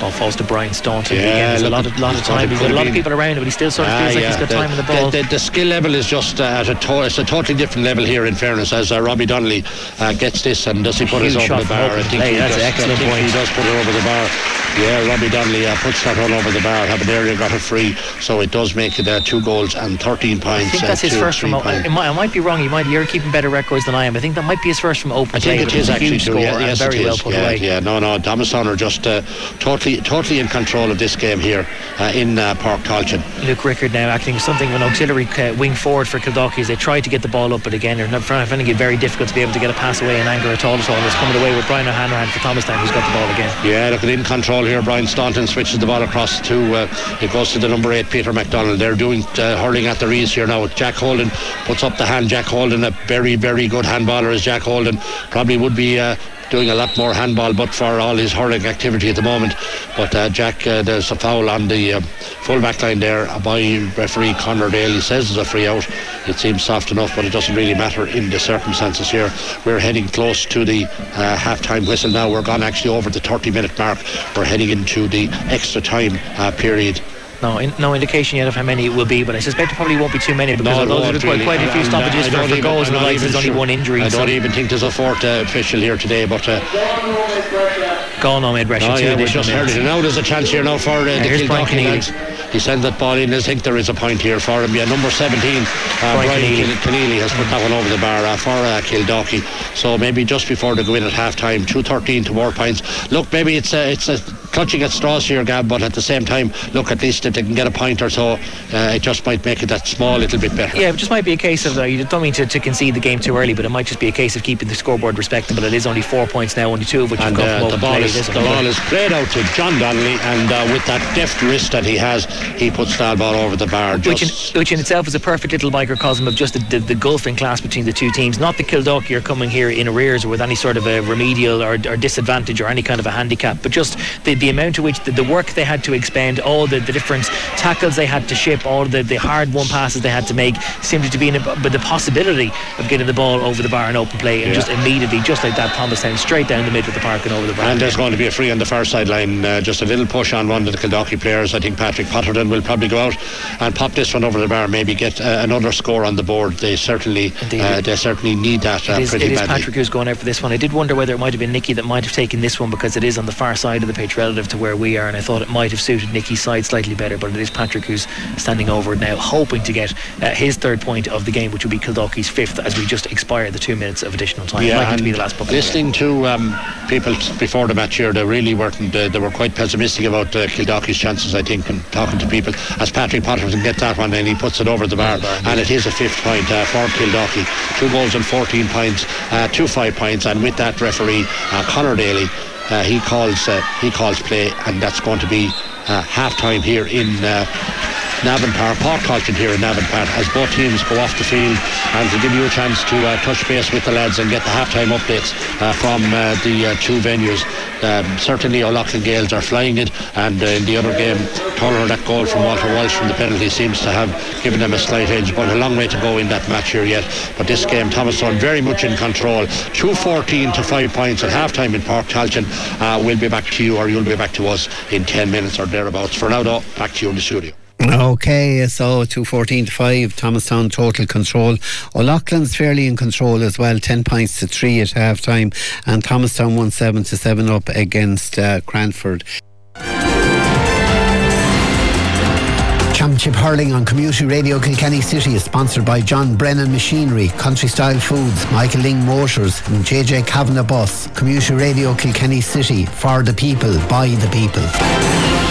Ball falls to Brian Staunton. Yeah, again, there's a lot of, lot of time. He's got a lot of people around him, but he still sort of feels ah, like yeah. he's got the, time in the ball. The, the, the skill level is just uh, at a, to- it's a totally different level here. In fairness, as uh, Robbie Donnelly uh, gets this and does he put it over the bar? I think, he does, excellent I think point. he does put it over the bar. Yeah, Robbie Donnelly uh, puts that one over the bar. area got it free, so it does make it uh, two goals and 13 points. I think that's his first from. I, might, I might be wrong. You might you're keeping better records than I am. I think that might be his first from open I play. think it is actually. Yeah, yes, very it is. well put yeah, away. Yeah, no, no. Thomastown are just uh, totally, totally in control of this game here uh, in uh, Páirc Tailteann. Luke Rickard now acting something of an auxiliary uh, wing forward for Kildalkey as they try to get the ball up, but again they're finding it very difficult to be able to get a pass away in anger at all. At all. It's coming away with Brian O'Hanrahan for Thomastown, who's got the ball again. Yeah, look at in control here. Brian Staunton switches the ball across to uh, it goes to the number eight Peter McDonald. They're doing uh, hurling at the reeds here now. Jack Holden puts up the hand. Jack Holden, a very very good handballer as Jack Holden probably would be. Doing a lot more handball, but for all his hurling activity at the moment. But uh, Jack, uh, there's a foul on the uh, full back line there by referee Conor Dale. He says it's a free out. It seems soft enough, but it doesn't really matter in the circumstances here. We're heading close to the uh, half time whistle now. We're gone actually over the 30 minute mark. We're heading into the extra time uh, period no, in, no indication yet of how many it will be, but I suspect it probably won't be too many because no, although there's really. quite, a few stoppages for, for goals and the likes, there's only one injury. I don't even think there's a fourth uh, official here today, but. Uh, Gone on made Brescia. Oh, yeah, we just heard it. Now there's a chance here now for uh, yeah, the. He sends that ball in. I think there is a point here for him. Yeah, number 17, uh, Brian, Brian Keneally has put that one over the bar uh, for uh. So maybe just before they go in at half time, 2.13 to more points. Look, maybe it's a, it's a clutching at straws here, Gab, but at the same time, look, at least if they can get a point or so, uh, it just might make it that small little bit better. Yeah, it just might be a case of, uh, you don't mean to, to concede the game too early, but it might just be a case of keeping the scoreboard respectable. It is only four points now, only two of which and, have come uh, from the ball play. is, the ball is played out to John Donnelly, and uh, with that deft wrist that he has, he puts that ball over the bar. Which in, which in, itself is a perfect little microcosm of just the, the, the gulfing class between the two teams. Not the Kildalkey are coming here in arrears or with any sort of a remedial or, or disadvantage or any kind of a handicap, but just the, the amount to which the, the work they had to expend, all the, the different tackles they had to ship, all the, the hard won passes they had to make, seemed to be in a, but the possibility of getting the ball over the bar in open play and yeah. just immediately, just like that, Thomastown straight down the middle of the park and over the bar. And there's going to be a free on the far sideline, uh, just a little push on one of the Kildalkey players. I think Patrick Potterton will probably go out and pop this one over the bar, maybe get uh, another score on the board. They certainly, uh, they certainly need that uh, it is, pretty it is badly. Patrick who's going out for this one. I did wonder whether it might have been Nicky that might have taken this one because it is on the far side of the pitch relative to where we are, and I thought it might have suited Nicky's side slightly better. But it is Patrick who's standing over now, hoping to get uh, his third point of the game, which will be Kildalkey's fifth, as we just expire the two minutes of additional time. Yeah, Likely to be the last bucket. Listening to um, people before the match here, they really weren't. Uh, they were quite pessimistic about uh, chances, I think, and talking to people as Patrick Potterton get that one and he puts it over the bar, and it is a fifth point uh, for Kildalkey. Two goals and 14 points, uh, two five points, and with that referee uh, Conor Daly he calls uh, he calls play, and that's going to be uh, half time here in uh, Navan Park, Páirc Tailteann here in Navan Park, as both teams go off the field and to give you a chance to uh, touch base with the lads and get the half-time updates uh, from uh, the uh, two venues. Um, certainly O'Loughlin Gaels are flying it and uh, in the other game Tuller that goal from Walter Walsh from the penalty seems to have given them a slight edge but a long way to go in that match here yet. But this game Thomastown very much in control. 2-14 to 5 points at half time in Páirc Tailteann uh, we'll be back to you or you'll be back to us in 10 minutes or thereabouts. For now though back to you in the studio Okay, so 214 to 5, Thomastown total control. O'Loughlin's fairly in control as well, 10 points to 3 at half time, and Thomastown 1 7 to 7 up against uh, Cranford. Championship Hurling on Community Radio Kilkenny City is sponsored by John Brennan Machinery, Country Style Foods, Michael Ling Motors, and JJ Kavanagh Bus. Community Radio Kilkenny City, for the people, by the people.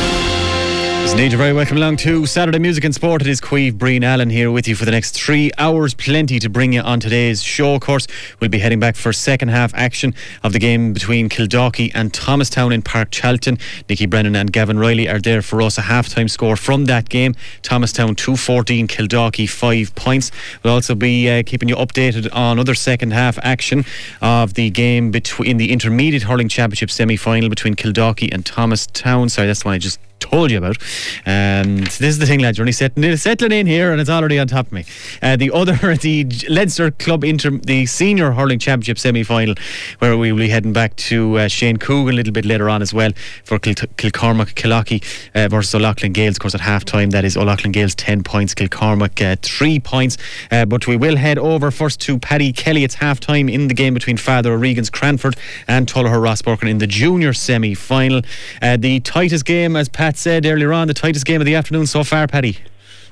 Indeed, you're very welcome along to Saturday Music and Sport. It is Queeve Breen Allen here with you for the next three hours. Plenty to bring you on today's show. Of course, we'll be heading back for second half action of the game between Kildalkey and Thomastown in Páirc Tailteann. Nicky Brennan and Gavin Reilly are there for us. A half-time score from that game. Thomastown 2-14, Kildalkey 5 points. We'll also be uh, keeping you updated on other second half action of the game between the Intermediate Hurling Championship semi-final between Kildalkey and Thomastown. Sorry, that's the one I just told you about. And this is the thing, lads. You're only settling, settling in here, and it's already on top of me. Uh, the other, [LAUGHS] the Leinster Club Inter, the Senior Hurling Championship semi-final, where we will be heading back to uh, Shane Coogan a little bit later on as well for Kil- Kilcormac Killoughey uh, versus O'Loughlin Gaels. Of course, at half time, that is O'Loughlin Gaels 10 points, Kilcormac uh, 3 points. Uh, but we will head over first to Paddy Kelly. It's half time in the game between Father O'Regan's Cranford and Tullogher Rosbercon in the junior semi final. Uh, the tightest game, as Pat said earlier on, the tightest game of the afternoon so far, Paddy.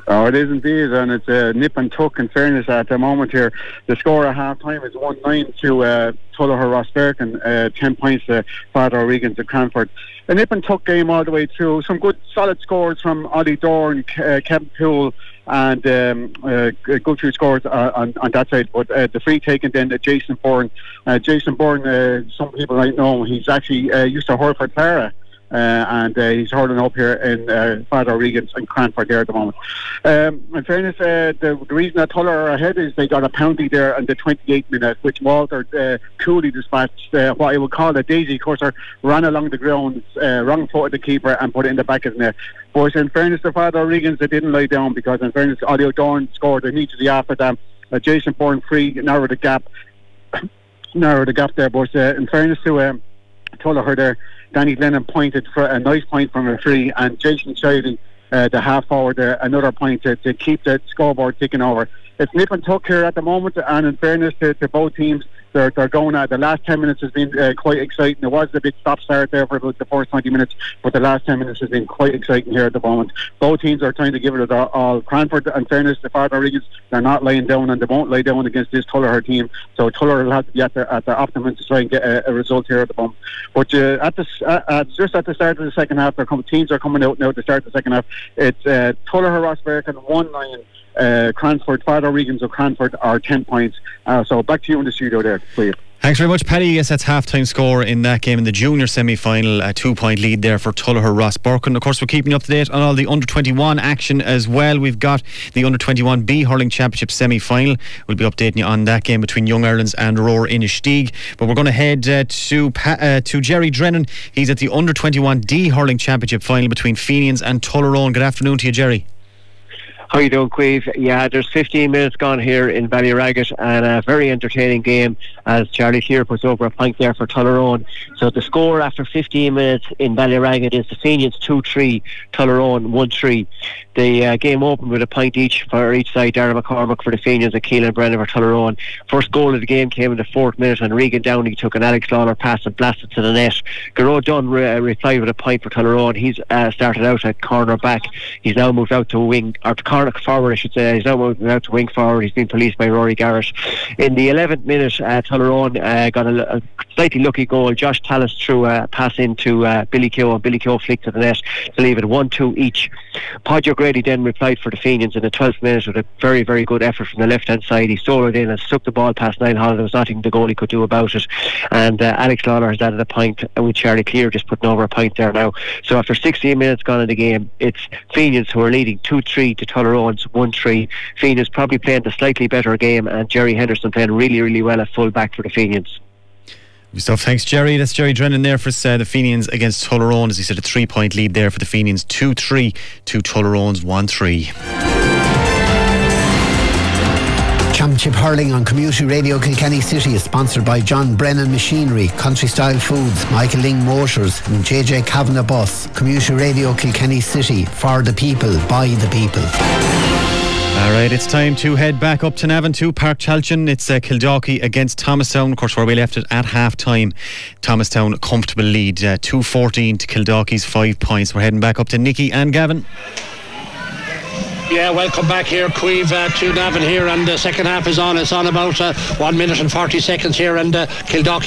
Oh, it is indeed, and it's a uh, nip and tuck. In fairness, at the moment here, the score at half time is one nine to uh, Tullogher Rosbercon, uh, ten points to Father O'Regan to Cranford. A nip and tuck game all the way through. Some good, solid scores from Ollie Dorn, uh, Kevin Poole, and um, uh, few scores uh, on, on that side. But uh, the free taken then uh, Jason Byrne. Uh, Jason Byrne, uh, some people might know, he's actually uh, used to Horford Clara. Uh, and uh, he's hurling up here in uh, Father O'Regan's and Cranford there at the moment. Um, in fairness, uh, the, the reason that Tuller are ahead is they got a penalty there in the 28th minute, which Walter uh, coolly dispatched uh, what I would call a daisy courser, ran along the ground, uh, wrong foot of the keeper, and put it in the back of the net. But in fairness to Father O'Regan's, they didn't lie down because, in fairness, Audio Dorn scored immediately after them. Uh, Jason Byrne free narrowed the gap, [COUGHS] narrowed the gap there. But uh, in fairness to um, Tuller there, Danny Lennon pointed for a nice point from a free, and Jason Chiley, uh, the half forward, uh, another point to, to keep the scoreboard ticking over. It's nip and tuck here at the moment, and in fairness to, to both teams, they're, they're going at the last 10 minutes has been uh, quite exciting. There was a bit stop start there for about the first 20 minutes, but the last 10 minutes has been quite exciting here at the moment. Both teams are trying to give it all. all. Cranford, in fairness to Father Regis, they're not laying down and they won't lay down against this Tuller team. So Tuller will have to be at their, at their optimum to try and get a, a result here at the moment. But uh, at the, uh, just at the start of the second half, come, teams are coming out now to start the second half. It's uh, Tuller and 1 9 uh, Cranford, Father Regans of Cranford are 10 points. Uh, so back to you in the studio there, please. Thanks very much, Paddy. Yes, that's half-time score in that game in the junior semi-final. A two-point lead there for Tullogher Rosbercon. Of course, we're keeping you up to date on all the under-21 action as well. We've got the under-21 B hurling championship semi-final. We'll be updating you on that game between Young Ireland's and Rower Inistioge. But we're going to head uh, to pa- uh, to Jerry Drennan. He's at the under-21 D hurling championship final between Fenians and Tullaroan. Good afternoon to you, Jerry. How you doing, Queeve? Yeah, there's 15 minutes gone here in Ballyragget and a very entertaining game as Charlie Shear puts over a point there for Tullaroan. So the score after 15 minutes in Ballyragget is the Fenians 2-3, Tullaroan 1-3. The uh, game opened with a point each for each side. Darren McCormick for the Fenians and Keelan Brennan for Tullaroan. First goal of the game came in the fourth minute and Regan Downey took an Alex Lawler pass and blasted to the net. Garrod Dunn re- uh, replied with a point for Tullaroan. He's uh, started out at corner back. He's now moved out to wing or to Forward, I should say. He's now moving out to wing forward. He's been policed by Rory Garrett. In the 11th minute, uh, Tullaroan uh, got a, a, slightly lucky goal. Josh Tallis threw a pass into uh, Billy Keogh, and Billy Keogh flicked to the net to leave it 1 2 each. Podger Grady then replied for the Fenians in the 12th minute with a very, very good effort from the left hand side. He stole it in and stuck the ball past Niall Holland. There was nothing the goalie could do about it. And uh, Alex Lawler has added a point with Charlie Clear just putting over a point there now. So after 16 minutes gone in the game, it's Fenians who are leading 2 3 to Tullaroan's 1 3. Fenians probably playing the slightly better game, and Jerry Henderson playing really, really well at full back for the Fenians. Stuff. Thanks, Jerry. That's Jerry Drennan there for uh, the Fenians against Tullaroan. As he said, a three point lead there for the Fenians 2 3 to Tullaroan's 1 3. Championship Hurling on Community Radio Kilkenny City is sponsored by John Brennan Machinery, Country Style Foods, Michael Ling Motors, and JJ Kavanagh Bus. Community Radio Kilkenny City, for the people, by the people. All right, it's time to head back up to Navan to Páirc Tailteann. It's uh, Kildalkey against Thomastown, of course, where we left it at half time. Thomastown, comfortable lead, uh, 214 to Kildalkey's five points. We're heading back up to Nicky and Gavin. Yeah, welcome back here, Queeve, uh, to Navan here, and the second half is on. It's on about uh, one minute and 40 seconds here, and uh,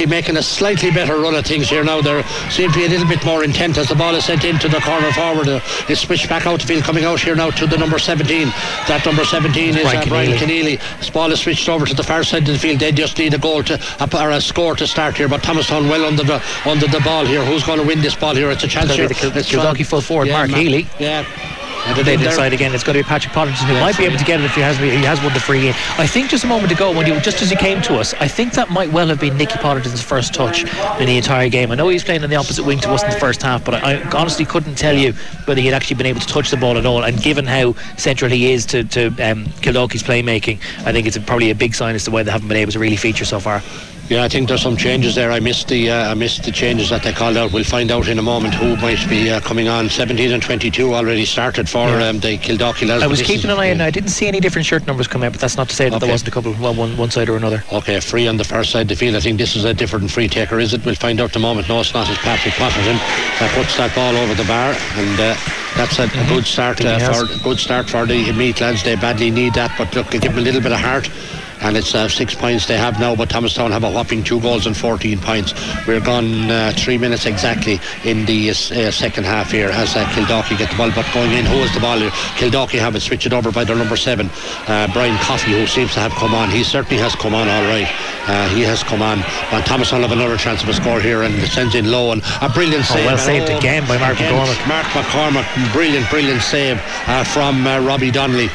making a slightly better run of things here now. They seem to be a little bit more intent as the ball is sent into the corner forward. Uh, it's switched back out the field, coming out here now to the number 17. That number 17 is uh, Brian Keneally. This ball is switched over to the far side of the field. They just need a goal to or a score to start here, but Thomastown well under the under the ball here. Who's going to win this ball here? It's a chance here. The Kildalkey full forward, yeah, Mark, Healy. Yeah. And they decide again it's going to be Patrick Potterton who Yeah, might be able to get it if he has he has won the free game. I think just a moment ago when you just as you came to us, I think that might well have been Nicky Potterton's first touch in the entire game. I know he was playing on the opposite wing to us in the first half, but I, I honestly couldn't tell you whether he had actually been able to touch the ball at all. And given how central he is to, to um, Kildalkey's playmaking, I think it's a, probably a big sign as to why they haven't been able to really feature so far. Yeah, I think there's some changes there. I missed the uh, I missed the changes that they called out. We'll find out in a moment who might be uh, coming on. 17 and 22 already started for Yeah. um, the lads. I was keeping an eye on. I didn't see any different shirt numbers come out, but that's not to say that there Okay. wasn't a couple, well, one one side or another. Okay, free on the far side of the field. I think this is a different free taker, is it? We'll find out in a moment. No, it's not. It's Patrick Potterton that puts that ball over the bar, and uh, that's a, a good start uh, for good start for the Meath lads. They badly need that, but look, give them a little bit of heart. And it's uh, six points they have now, but Thomastown have a whopping two goals and 14 points. We're gone uh, three minutes exactly in the uh, second half here as uh, Kildalkey get the ball, but going in, who is the ball here? Kildalkey have it switched over by their number seven, uh, Brian Coffey, who seems to have come on. He certainly has come on all right. Uh, he has come on. And Thomastown have another chance of a score here and sends in low and a brilliant save. Oh, well saved again by Mark again, McCormack. Mark McCormack, brilliant, brilliant save uh, from uh, Robbie Donnelly.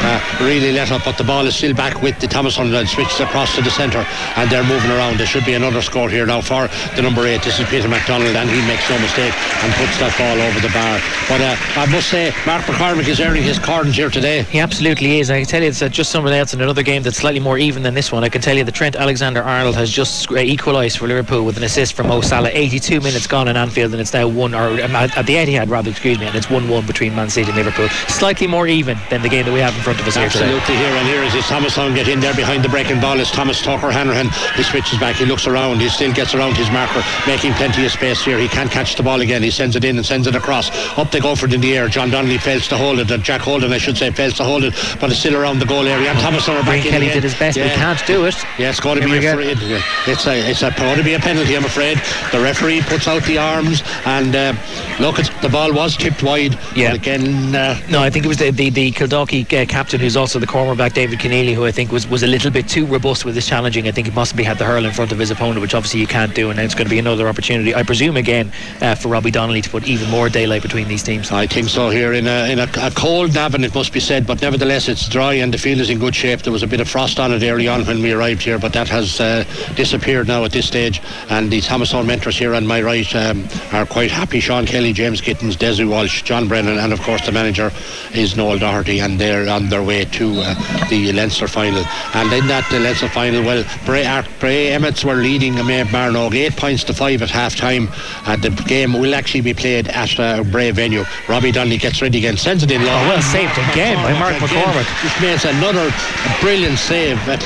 Uh, really let up, but the ball is still back with the Thomastown and switches across to the centre, and they're moving around. There should be another score here now for the number eight. This is Peter McDonald, and he makes no mistake and puts that ball over the bar. But uh, I must say, Mark McCormack is earning his corns here today. He absolutely is. I can tell you it's uh, just someone else in another game that's slightly more even than this one. I can tell you that Trent Alexander Arnold has just uh, equalised for Liverpool with an assist from Mo Salah. 82 minutes gone in Anfield, and it's now one or um, at the Etihad rather, excuse me, and it's 1-1 between Man City and Liverpool. Slightly more even than the game that we have in front of us here today. Absolutely here and here is his Thomastown get in there behind the breaking ball is Thomas Tucker Hanrahan. He switches back. He looks around. He still gets around his marker making plenty of space here. He can't catch the ball again. He sends it in and sends it across. Up they go for it in the air. John Donnelly fails to hold it. Jack Holden I should say fails to hold it but it's still around the goal area. And Thomas are back Kelly did his best, but he can't do it. Yeah, it's going to Here be a free, it's a it's a going to be a penalty. I'm afraid. The referee puts out the arms and uh, look, it's, the ball was tipped wide. Yeah. again, uh, No, I think it was the the, the Kildalkey uh, captain, who's also the cornerback, David Keneally, who I think was, was a little bit too robust with his challenging. I think he possibly had the hurl in front of his opponent, which obviously you can't do, and now it's going to be another opportunity, I presume, again uh, for Robbie Donnelly to put even more daylight between these teams. I think so. Here in a in a, a cold Navan, it must be said, but nevertheless, it's dry and the field is in good shape. There was a bit of frost on it early on when we arrived here, but that has uh, disappeared now at this stage. And the Thomastown mentors here on my right um, are quite happy. Sean Kelly, James Gittins, Desi Walsh, John Brennan, and of course the manager is Noel Doherty, and they're on their way to uh, the Leinster final. And in that Leinster final, well, Bray, Bray Emmets were leading Naomh Barróg eight points to five at half time. Uh, the game will actually be played at uh, Bray venue. Robbie Donnelly gets ready again, sends it in low. Oh, well saved again by Mark McCormack. Just makes another brilliant save. Uh,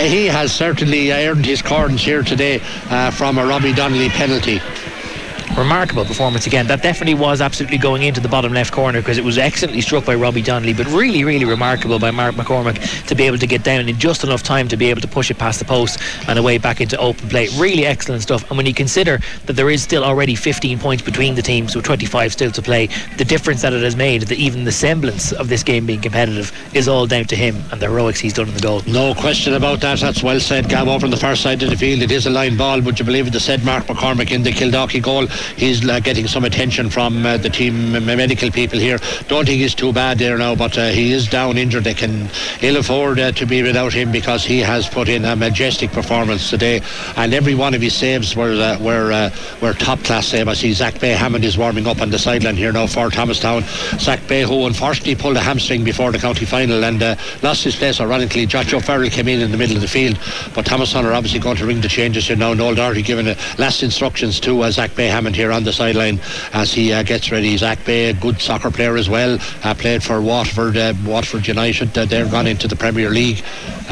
he has certainly earned his corns here today uh, from a Robbie Donnelly penalty. Remarkable performance again. That definitely was absolutely going into the bottom left corner because it was excellently struck by Robbie Donnelly, but really, really remarkable by Mark McCormack to be able to get down in just enough time to be able to push it past the post and away back into open play. Really excellent stuff. And when you consider that there is still already 15 points between the teams with 25 still to play, the difference that it has made, that even the semblance of this game being competitive, is all down to him and the heroics he's done in the goal. No question about that. That's well said, Gav. Over on the far side of the field, it is a line ball. Would you believe it? The said Mark McCormack in the Kildalkey goal. He's uh, getting some attention from uh, the team uh, medical people here. Don't think he's too bad there now, but uh, he is down injured. They can ill afford uh, to be without him because he has put in a majestic performance today, and every one of his saves were were were top class saves. I see Zach Bay Hammond is warming up on the sideline here now for Thomastown. Zach Bay, who unfortunately pulled a hamstring before the county final and lost his place. Ironically, Josh O'Farrell came in in the middle of the field, but Thomastown are obviously going to ring the changes here now. Noel Doherty giving last instructions to Zach Bay Hammond here on the sideline as he gets ready. Zach Bay, a good soccer player as well, played for Waterford, Waterford United. they've gone into the Premier League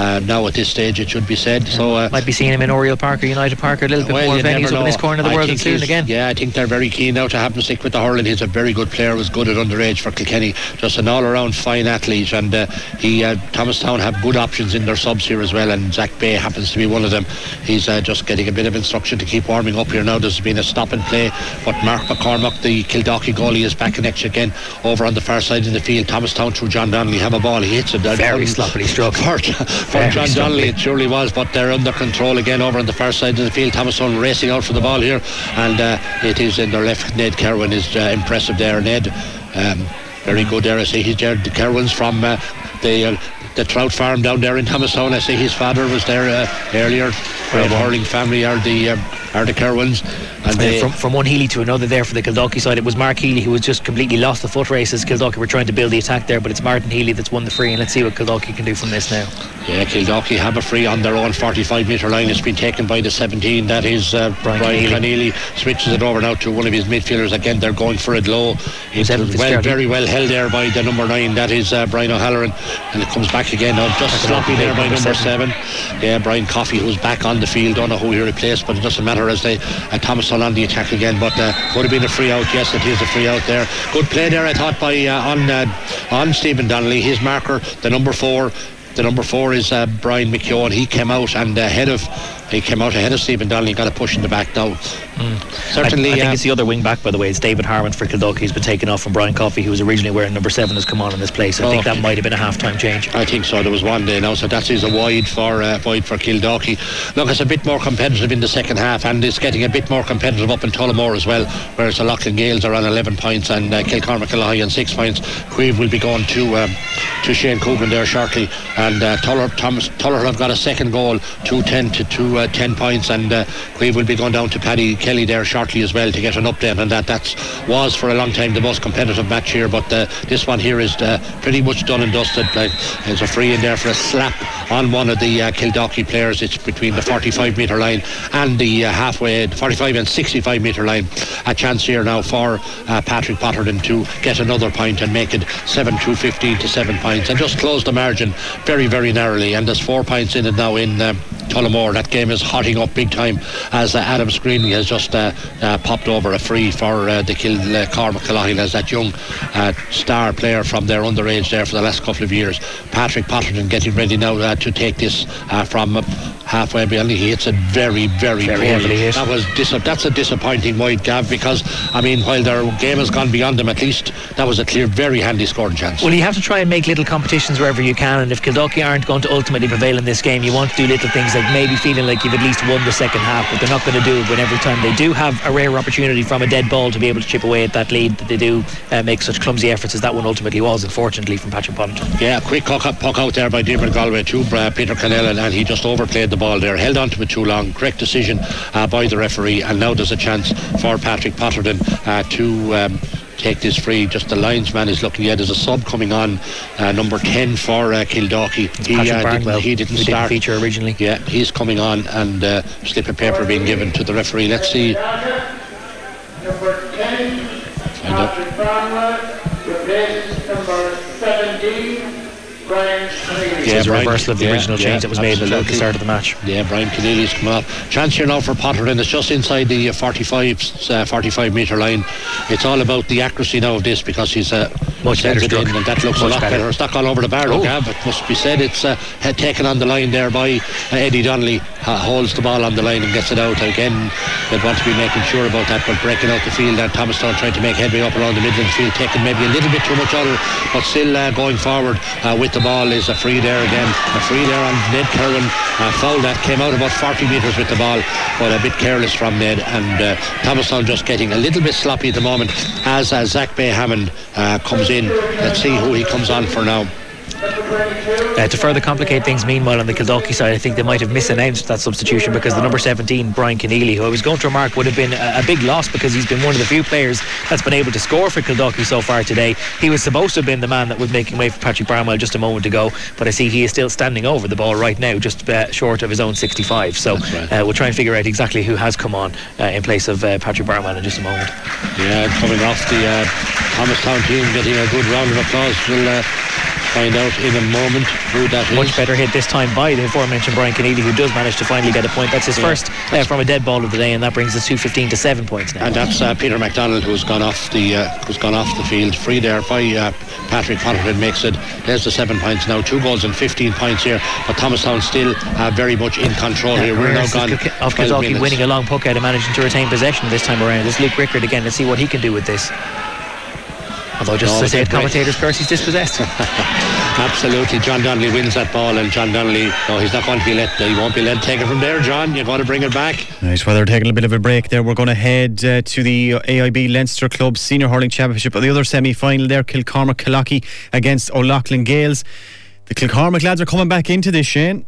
uh, now at this stage, it should be said. So uh, might be seeing him in Oriel Park or United Park or a little bit well, more venues up in this corner of the I world soon again. Yeah, I think they're very keen now to have him stick with the hurling. He's a very good player. Was good at underage for Kilkenny. Just an all-around fine athlete, and uh, he uh, Thomastown have good options in their subs here as well. And Zach Bay happens to be one of them. He's uh, just getting a bit of instruction to keep warming up here now. There's been a stop and play, but Mark McCormack, the Kildalkey goalie, is back in action again over on the far side of the field. Thomastown through John Donnelly have a ball. He hits it. Very sloppily struck. [LAUGHS] For, for John Donnelly, it surely was, but they're under control again over on the far side of the field. Thomastown racing out for the ball here, and uh, it is in their left. Ned Kerwin is uh, impressive there. Ned, um, very good there. I see he's there. The Kerwins from uh, the uh, the trout farm down there in Thomastown. I see his father was there uh, earlier. Great hurling family are the um, are the Kerwins. And they, from, from one Healy to another there for the Kildalkey side, it was Mark Healy who was just completely lost the foot races. Kildalkey were trying to build the attack there, but it's Martin Healy that's won the free, and let's see what Kildalkey can do from this now. Yeah, Kildalkey have a free on their own 45 metre line. It's been taken by the 17. That is uh, Brian, Brian Keneally. Switches it over now to one of his midfielders. Again, they're going for it low. It's well, very well held there by the number nine. That is uh, Brian O'Halloran, and it comes back again. Now just sloppy there by number seven. seven. Yeah, Brian Coffey, who's back on the field. Don't know who he replaced, but it doesn't matter as they Thomas on the attack again. But uh, would have been a free out. Yes, it is a free out there. Good play there, I thought, by uh, on uh, on Stephen Donnelly. His marker, the number four. The number four is uh, Brian McKeown. He came out and ahead of he came out ahead of Stephen Donnelly. Got a push in the back now. Mm. Certainly, I, I think uh, it's the other wing back, by the way. It's David Harmon for Kildalkey. He's been taken off from Brian Coffey, who was originally wearing number seven, has come on in this place. I oh, think that might have been a half-time change. I think so. There was one day now, so that is a wide for uh, wide for Kildalkey. Look, it's a bit more competitive in the second half, and it's getting a bit more competitive up in Tullamore as well, whereas the Loughlin Gaels are on 11 points and uh, Kilcormac on six points. Queeve will be going to um, to Shane Coogan there shortly, and uh, Tuller Thomas Tuller have got a second goal, two ten to two uh, 10 points, and uh, Queeve will be going down to Paddy Kelly there shortly as well to get an update on that. That was for a long time the most competitive match here, but uh, this one here is uh, pretty much done and dusted. Like, there's a free in there for a slap on one of the uh, Kildalkey players. It's between the 45 metre line and the uh, halfway, 45 and 65 metre line. A chance here now for uh, Patrick Potterton to get another point and make it 7 2 15 to 7 points and just close the margin very, very narrowly. And there's four points in it now in. Um, Tullamore. That game is hotting up big time as uh, Adam Screeney has just uh, uh, popped over a free for uh, the Kill uh, Cormac as that young uh, star player from their underage there for the last couple of years. Patrick Potterton getting ready now uh, to take this from halfway beyond. He hits it very, very, very poorly. That was dis- that's a disappointing wide Gav because I mean while their game has gone beyond them, at least that was a clear, very handy scoring chance. Well, you have to try and make little competitions wherever you can, and if Kildalkey aren't going to ultimately prevail in this game, you want to do little things like maybe feeling like you've at least won the second half, but they're not going to do it when every time they do have a rare opportunity from a dead ball to be able to chip away at that lead that they do uh, make such clumsy efforts as that one ultimately was, unfortunately, from Patrick Potterton. Yeah, quick puck, puck out there by Dermot Galway to uh, Peter Cannellan, and he just overplayed the ball there, held on to it too long. Correct decision uh, by the referee, and now there's a chance for Patrick Potterton uh, to. Um, take this free. Just the linesman is looking at. There's a sub coming on, uh, number 10 for uh, Kildalkey. He, uh, didn't, he didn't start. Didn't feature originally. Yeah, he's coming on and uh, slip of paper being given to the referee. Let's see. Number 10, Patrick Barnwell, replaces number 17, Yeah, a reversal of the yeah, original change that was made at the start of the match. Yeah, Brian Keneally's come off. Chance here now for Potter, and it's just inside the 45, uh, 45 metre line. It's all about the accuracy now of this because he's uh, much better it in, and that looks much a lot better. better. Stuck all over the bar, oh. Gav. It must be said it's uh, taken on the line there by uh, Eddie Donnelly. Uh, holds the ball on the line and gets it out again. They'd want to be making sure about that, but breaking out the field and Thomastown trying to make headway up around the middle of the field, taking maybe a little bit too much of it, but still uh, going forward uh, with the ball is a free there again. A free there on Ned Kerwin. A foul that came out about 40 metres with the ball, but a bit careless from Ned. And uh, Thomastown just getting a little bit sloppy at the moment as uh, Zach Bay Hammond uh, comes in. Let's see who he comes on for now. Uh, to further complicate things, meanwhile, on the Kildalkey side, I think they might have misannounced that substitution because the number 17, Brian Keneally, who I was going to remark would have been a, a, big loss because he's been one of the few players that's been able to score for Kildalkey so far today. He was supposed to have been the man that was making way for Patrick Barnwell just a moment ago, but I see he is still standing over the ball right now, just uh, short of his own 65. So right. uh, we'll try and figure out exactly who has come on uh, in place of uh, Patrick Barnwell in just a moment. Yeah, coming off the uh, Thomastown team, getting a good round of applause. We'll find out in a moment who that Much is. better hit this time by the aforementioned Brian Keneally, who does manage to finally get a point. That's his yeah. first uh, from a dead ball of the day, and that brings us to 15 to seven points now. And that's uh, Peter McDonald who's gone off the uh, who's gone off the field, free there by uh, Patrick Potterhead makes it. There's the seven points now, two goals and 15 points here. But Thomastown still uh, very much in control yeah, here. We're now gone. Of Kildalkey winning a long puck out and managing to retain possession this time around. It's Luke Rickard again. Let's see what he can do with this. Although just no, to say commentators curse he's [LAUGHS] dispossessed. Absolutely. John Donnelly wins that ball and John Donnelly no he's not going to be let he won't be let take it from there John. You're going to bring it back. Nice well they're taking a bit of a break there. We're going to head uh, to the AIB Leinster Club Senior Hurling Championship the other semi-final there Kilcormac Killoughey against O'Loughlin Gaels the Kilcormac lads are coming back into this Shane.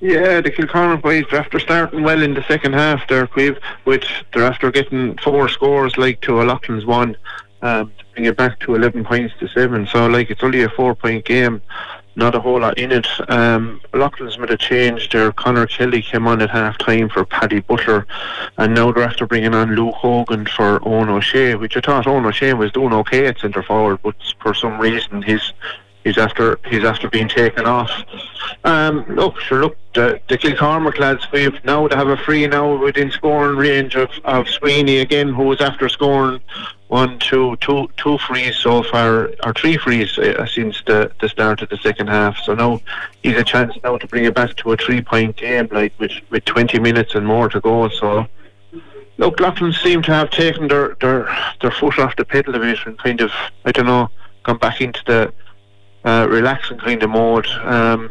Yeah, the Kilcormac boys, after starting well in the second half there, Quiv, which they're after getting four scores like to O'Loughlin's one, um, to bring it back to 11 points to 7. So, like, it's only a four point game, not a whole lot in it. Um, Loughlin's made a change there. Connor Kelly came on at half time for Paddy Butler, and now they're after bringing on Luke Hogan for Owen O'Shea, which I thought Owen O'Shea was doing okay at centre forward, but for some reason he's he's after he's after being taken off. Um, look, sure, look, the, the Kilcormac lads, we've now to have a free now within scoring range of, of Sweeney again, who was after scoring one, two, two, two frees so far, or three frees uh, since the, the start of the second half. So now he's a chance now to bring it back to a three point game, like with, with 20 minutes and more to go. So look, Loughlin seem to have taken their, their, their foot off the pedal a bit and kind of, I don't know, gone back into the uh, relaxing kind of mode. Um,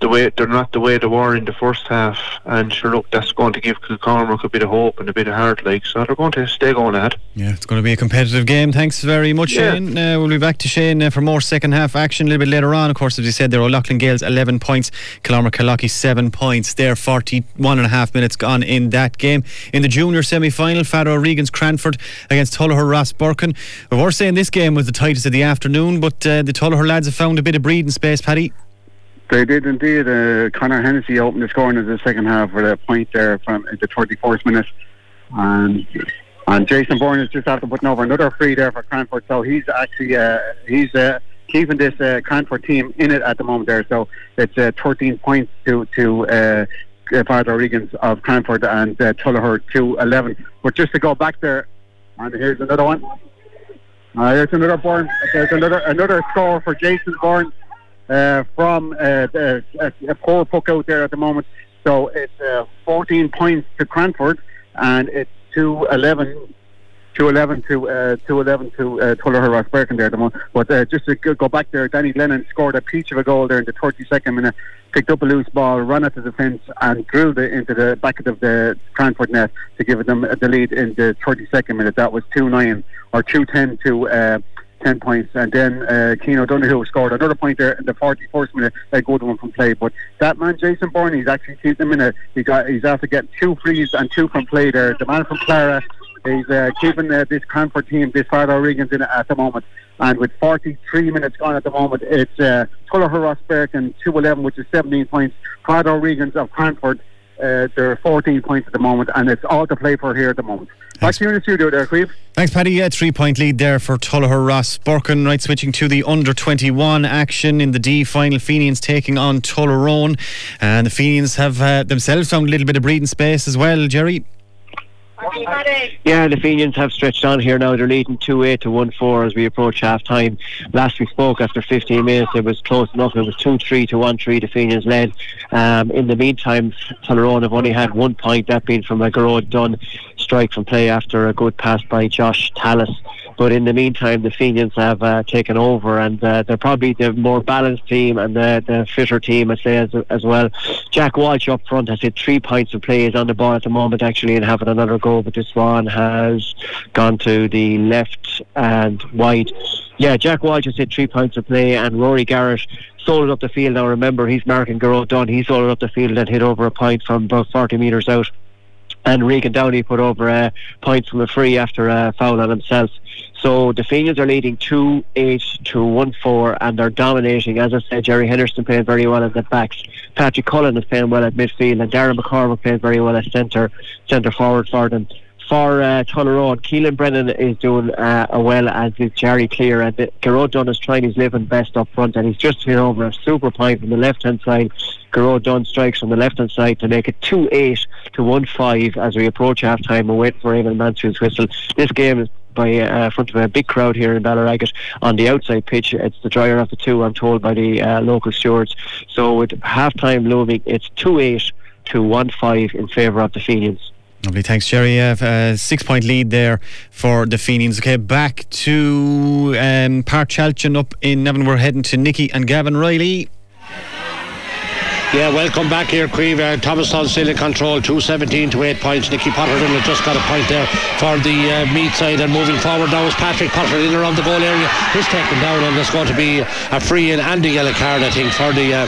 the way they're not the way they were in the first half, and sure, look, that's going to give Kilcormac a bit of hope and a bit of heart, like so they're going to stay going ahead. Yeah, it's going to be a competitive game. Thanks very much, yeah. Shane. Uh, we'll be back to Shane uh, for more second half action a little bit later on. Of course, as you said, there are Loughlin Gaels 11 points, Kilcormac Killoughey 7 points. There, 41 and a half minutes gone in that game. In the junior semi final, Fado Regan's Cranford against Tullogher Rosbercon. We were saying this game was the tightest of the afternoon, but uh, the Tullogher lads have found a bit of breathing space, Paddy. They did indeed. Uh, Connor Hennessy opened the scoring in the second half with a point there from the 34th minute. And and Jason Byrne is just after putting over another free there for Cranford. So he's actually uh, he's uh, keeping this uh, Cranford team in it at the moment there. So it's uh, 13 points to to uh, Father Regans of Cranford and uh, Tullogher to 11. But just to go back there, and here's another one. Uh, here's another Byrne. There's another another score for Jason Byrne uh, from uh, a, a poor puck out there at the moment. So it's uh, 14 points to Cranford and it's 2 11 to 11 to uh, to 11 to uh, Tullogher Rosbercon there at the moment. But uh, just to go back there, Danny Lennon scored a peach of a goal there in the 32nd minute, picked up a loose ball, ran at the defence and drilled it into the back of the Cranford net to give them the lead in the 32nd minute. That was 2 9 or 2 10 to. Uh, 10 points. And then uh, Keane scored another point there in the 41st minute, a good one from play. But that man, Jason Byrne, he's actually keeping them in he got, he's after getting two frees and two from play there. The man from Clara, he's uh, keeping uh, this Cranford team, this Fardo Regan's in at the moment. And with 43 minutes gone at the moment, it's uh, Tullogher Ross and 211, which is 17 points. Fardo Regan's of Cranford Uh, there are 14 points at the moment, and it's all to play for here at the moment. Back to you in the studio there, Queeve. Thanks, Paddy. Yeah, three point lead there for Tullogher Rosbercon. Right, switching to the under 21 action in the D final. Fenians taking on Tullaroan. And the Fenians have uh, themselves found a little bit of breathing space as well, Jerry. Yeah, the Fenians have stretched on here now. They're leading 2 8 to 1 4 as we approach half time. Last we spoke after 15 minutes, it was close enough. It was 2 3 to 1 3. The Fenians led. Um, in the meantime, Tullaroan have only had one point, that being from a Garrod Dunn strike from play after a good pass by Josh Tallis. But in the meantime, the Fenians have uh, taken over, and uh, they're probably the more balanced team and the, the fitter team, I'd say, as, as well. Jack Walsh up front has hit three points of play. He's on the ball at the moment, actually, and having another go. But this one has gone to the left and wide. Yeah, Jack Walsh has hit three points of play, and Rory Garrett sold it up the field. Now, remember, he's marking Garrod Dunn. He sold it up the field and hit over a point from about 40 metres out and Regan Downey put over uh, a point from a free after a foul on himself. So the Fenians are leading 2 8 to 1 4 and they're dominating. As I said, Jerry Henderson playing very well at the backs. Patrick Cullen is playing well at midfield and Darren McCormick playing very well at centre centre forward for them. For uh, Tullaroan, Keelan Brennan is doing uh, well as is Jerry Clear and uh, Garrod Dunn is trying his living best up front and he's just hit over a super point from the left hand side. Garrod Dunn strikes from the left hand side to make it 2 8 to 1 5 as we approach half time and wait for Eamon Mansfield's whistle. This game is by uh, front of a big crowd here in Ballyragget on the outside pitch. It's the drier of the two, I'm told by the uh, local stewards. So with half time looming, it's 2 8 to 1 5 in favour of the Fenians. Lovely, thanks, Jerry. Uh, six point lead there for the Fenians. Okay, back to um, Páirc Tailteann up in Navan. We're heading to Nikki and Gavin Reilly. Yeah, welcome back here, Queeve. Uh, Thomastown still in control, 217 to 8 points. Nicky Potterton has just got a point there for the uh, Meath side and moving forward now is Patrick Potter in around the goal area. He's taken down and there's going to be a free in and a yellow card, I think, for the uh,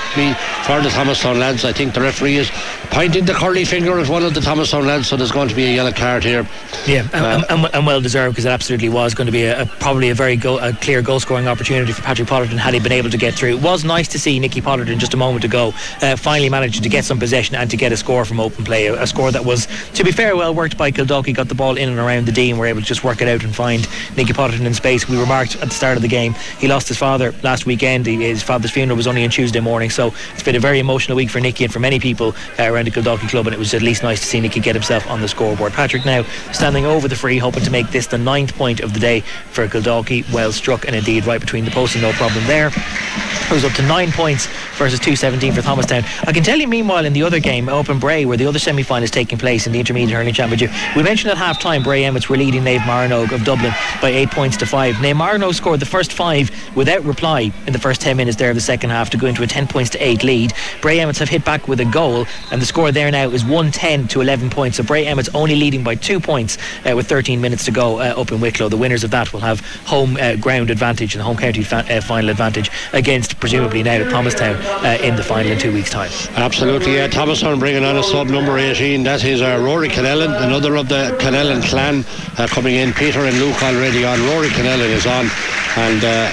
for the Thomastown lads. I think the referee is pointing the curly finger at one of the Thomastown lads, so there's going to be a yellow card here. Yeah, and, and, and well deserved because it absolutely was going to be a, a probably a very go, a clear goal scoring opportunity for Patrick Potterton had he been able to get through. It was nice to see Nicky Potterton just a moment ago uh, finally managed to get some possession and to get a score from open play. A, a, score that was, to be fair, well worked by Kildalkey. Got the ball in and around the D and were able to just work it out and find Nicky Potterton in space. We remarked at the start of the game he lost his father last weekend. He, his father's funeral was only on Tuesday morning, so it's been a very emotional week for Nicky and for many people uh, around the Kildalkey club. And it was at least nice to see Nicky get himself on the scoreboard. Patrick now standing over the free, hoping to make this the ninth point of the day for Kildalkey. Well struck and indeed right between the posts, and no problem there. It was up to nine points versus 217 for Thomastown. I can tell you, meanwhile, in the other game, Open Bray, where the other semi final is taking place in the Intermediate Hurling Championship, we mentioned at half time Bray Emmets were leading Naomh Barróg of Dublin by eight points to five. Naomh Barróg scored the first five without reply in the first 10 minutes there of the second half to go into a 10 points to eight lead. Bray Emmets have hit back with a goal, and the score there now is 110 to 11 points. So Bray Emmets only leading by two points uh, with 13 minutes to go uh, up in Wicklow. The winners of that will have home uh, ground advantage and home county fa- uh, final advantage against presumably now Thomastown uh, in the final in two weeks' time. Absolutely, yeah. Thomastown bringing on a sub number 18. That is uh, Rory Kennellan, another of the Kennellan clan uh, coming in. Peter and Luke already on. Rory Kennellan is on, and. Uh,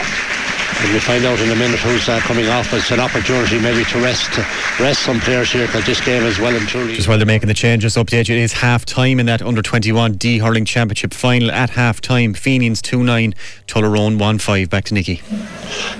and we'll find out in a minute who's uh, coming off. But it's an opportunity maybe to rest rest some players here because this game is well and truly. Just while they're making the changes, update you, it is half time in that under 21 D Hurling Championship final at half time. Fenians 2 9, Tullaroan 1 5. Back to Nicky.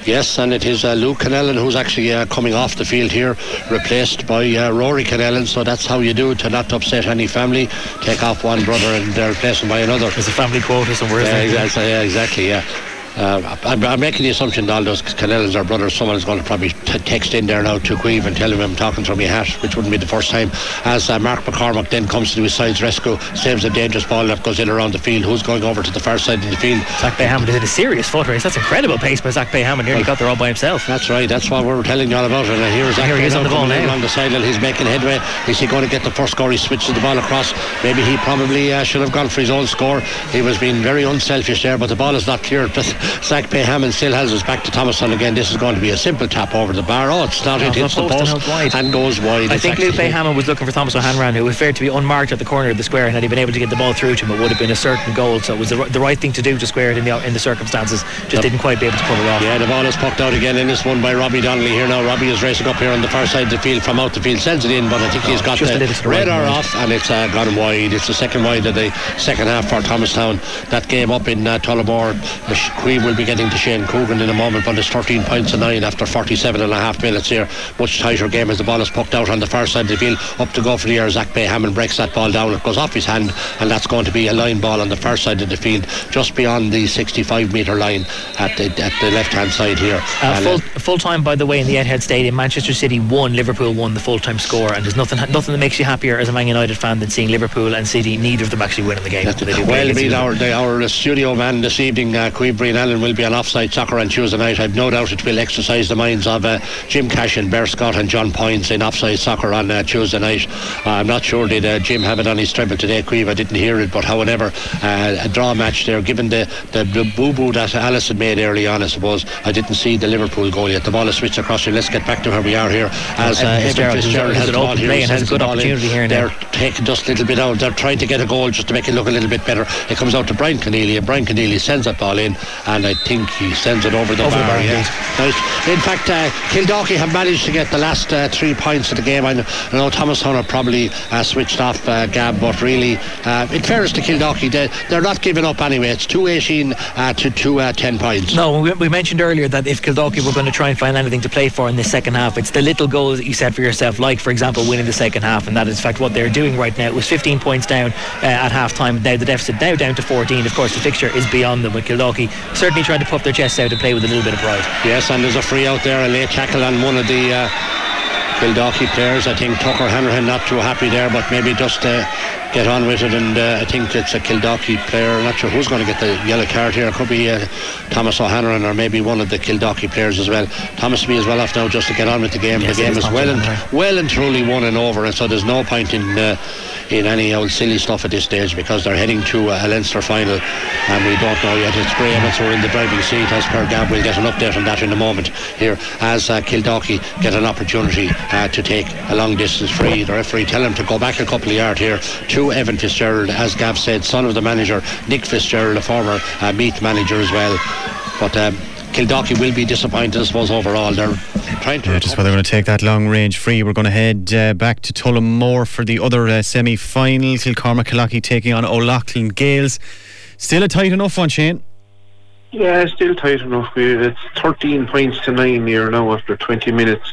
Yes, and it is uh, Luke Kennellan who's actually uh, coming off the field here, replaced by uh, Rory Kennellan. So that's how you do it to not upset any family. Take off one brother and uh, replace him by another. There's a family quota somewhere, yeah, isn't there? exactly, yeah, exactly, yeah. Uh, I'm, I'm, making the assumption that all those Kennellans are brothers. Someone's going to probably t- text in there now to Queeve and tell him I'm talking from my hat, which wouldn't be the first time. As uh, Mark McCormack then comes to his side's rescue, saves a dangerous ball that goes in around the field. Who's going over to the far side of the field? Zach Bayhammond did a serious foot race. That's incredible pace by Zach Bayhammond. Nearly got there all by himself. That's right. That's what we are telling you all about. And uh, here is Zach Here he is on the ball now. along the sideline. He's making headway. Is he going to get the first score? He switches the ball across. Maybe he probably uh, should have gone for his own score. He was being very unselfish there, but the ball is not cleared. [LAUGHS] Zach Bayhammond still has us back to Thomastown again. This is going to be a simple tap over the bar. Oh, it's not. No, it hits the post and wide. and goes wide. I It's think Luke Bayhammond was looking for Thomas O'Hanrahan, who appeared to be unmarked at the corner of the square, and had he been able to get the ball through to him, it would have been a certain goal. So it was the, the right thing to do to square it in the in the circumstances. Just didn't quite be able to pull it off. Yeah, the ball is poked out again in this one by Robbie Donnelly here now. Robbie is racing up here on the far side of the field from out the field, sends it in, but I think he's got the radar and off and it's uh, gone wide. It's the second wide of the second half for Thomastown. That game up in uh, Tullamore, Queen will be getting to Shane Coogan in a moment, but it's 13 points to 9 after 47 and a half minutes here. Much tighter game as the ball is poked out on the far side of the field. Up to go for the air, Zach Bayhammond breaks that ball down. It goes off his hand, and that's going to be a line ball on the far side of the field, just beyond the 65 metre line at the, at the left hand side here. Uh, full, uh, full time, by the way, in the Etihad Stadium, Manchester City won, Liverpool won the full time score, and there's nothing nothing that makes you happier as a Man United fan than seeing Liverpool and City, neither of them actually winning the game. Well, play I against mean, each other. our, our studio man this evening, uh, Allen, will be on offside soccer on Tuesday night. I've no doubt it will exercise the minds of uh, Jim Cashin, Bear Scott, and John Poynes in offside soccer on uh, Tuesday night. Uh, I'm not sure did uh, Jim have it on his treble today, Queen. I didn't hear it, but however, uh, a draw match there, given the, the, the boo boo that Alisson made early on, I suppose. I didn't see the Liverpool goal yet. The ball is switched across here. Let's get back to where we are here. As uh, Evan Fitzgerald, Fitzgerald who's has an the ball open here, play and has a good the ball in. opportunity here now. They're taking just a little bit out. They're trying to get a goal just to make it look a little bit better. It comes out to Brian Keneally, and Brian Keneally sends that ball in, and I think he sends it over the Over the bar. bar, yeah. Nice. In fact, uh, have managed to get the last uh, three points of the game. I know, I know Thomas Hunter probably uh, switched off uh, Gab, but really, uh, in fairness to Kildalkey, they, they're not giving up anyway. It's 218 uh, to 2 uh, 10 points. No, we, we mentioned earlier that if Kildalkey were going to try and find anything to play for in the second half, it's the little goals that you set for yourself, like, for example, winning the second half, and that is, in fact, what they're doing right now. It was 15 points down uh, at half time. Now the deficit now down to 14. Of course, the fixture is beyond them, but Kildalkey certainly trying to puff their chests out and play with a little bit of pride. Yes, and there's a free out there, a late tackle on one of the uh, Kildalkey players. I think Tucker Hanrahan not too happy there, but maybe just uh, get on with it. And uh, I think it's a Kildalkey player. I'm not sure who's going to get the yellow card here. It could be uh, Thomas O'Hanrahan or maybe one of the Kildalkey players as well. Thomas be as well off now just to get on with the game. Yes, the game is well and, O'Hanrahan. well and truly won and over, and so there's no point in. Uh, in any old silly stuff at this stage because they're heading to a Leinster final and we don't know yet. It's Graham who are in the driving seat as per Gab. We'll get an update on that in a moment here as uh, get an opportunity uh, to take a long distance free. The referee tell him to go back a couple of yards here to Evan Fitzgerald, as Gab said, son of the manager Nick Fitzgerald, a former uh, Meath manager as well. But um, Kildalkey will be disappointed, I suppose, overall. They're trying to. Yeah, just whether they're going to take that long range free. We're going to head uh, back to Tullamore for the other uh, semi final. Kilcormac Killoughey taking on O'Loughlin Gaels. Still a tight enough one, Shane. Yeah, still tight enough. It's 13 points to 9 here now after 20 minutes.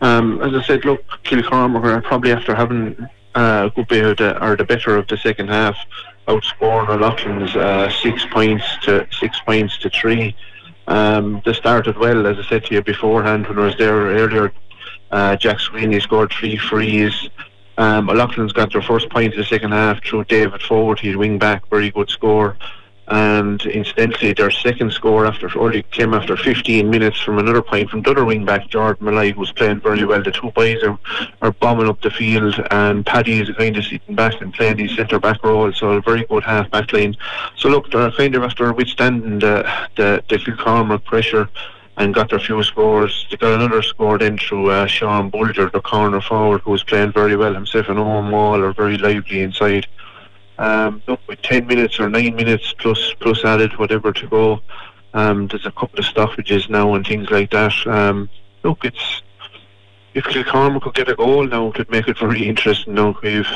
Um, as I said, look, Kilcormac are probably after having uh, a good bit of the, or the better of the second half, outscoring O'Loughlin's uh, six points to six points to three. Um, they started well, as I said to you beforehand when I was there earlier. Uh, Jack Sweeney scored three frees. Um, O'Loughlin's got their first point in the second half through David Fogarty, wing back, very good score. And incidentally, their second score after only came after 15 minutes from another point from the other wing back, Jordan Molloy, who's playing very well. The two boys are, are bombing up the field, and Paddy is kind of sitting back and playing his centre back role. So a very good half back line. So look, they're kind of after withstanding the the, the Kilcormac pressure and got their few scores. They got another score then through uh, Sean Bulger, the corner forward, who was playing very well himself, and Owen Wall are very lively inside. Um, look, with 10 minutes or 9 minutes plus plus added, whatever to go, um, there's a couple of stoppages now and things like that. Um, look, it's if Kilcormac could get a goal now, it would make it very [LAUGHS] interesting now, Queeve.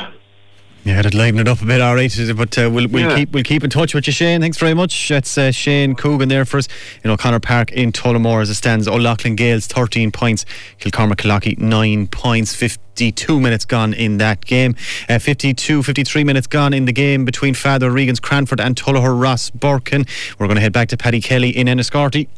Yeah, that'd liven it up a bit, all right. But uh, we'll, we'll Yeah. keep we'll keep in touch with you, Shane. Thanks very much. That's uh, Shane Coogan there for us in O'Connor Park in Tullamore as it stands. O'Loughlin Gaels 13 points, Kilcormac Killoughey 9 points, 52 minutes gone in that game. Uh, 52, 53 minutes gone in the game between Father Regan's Cranford and Tullogher Rosbercon. We're going to head back to Paddy Kelly in Enniscorthy.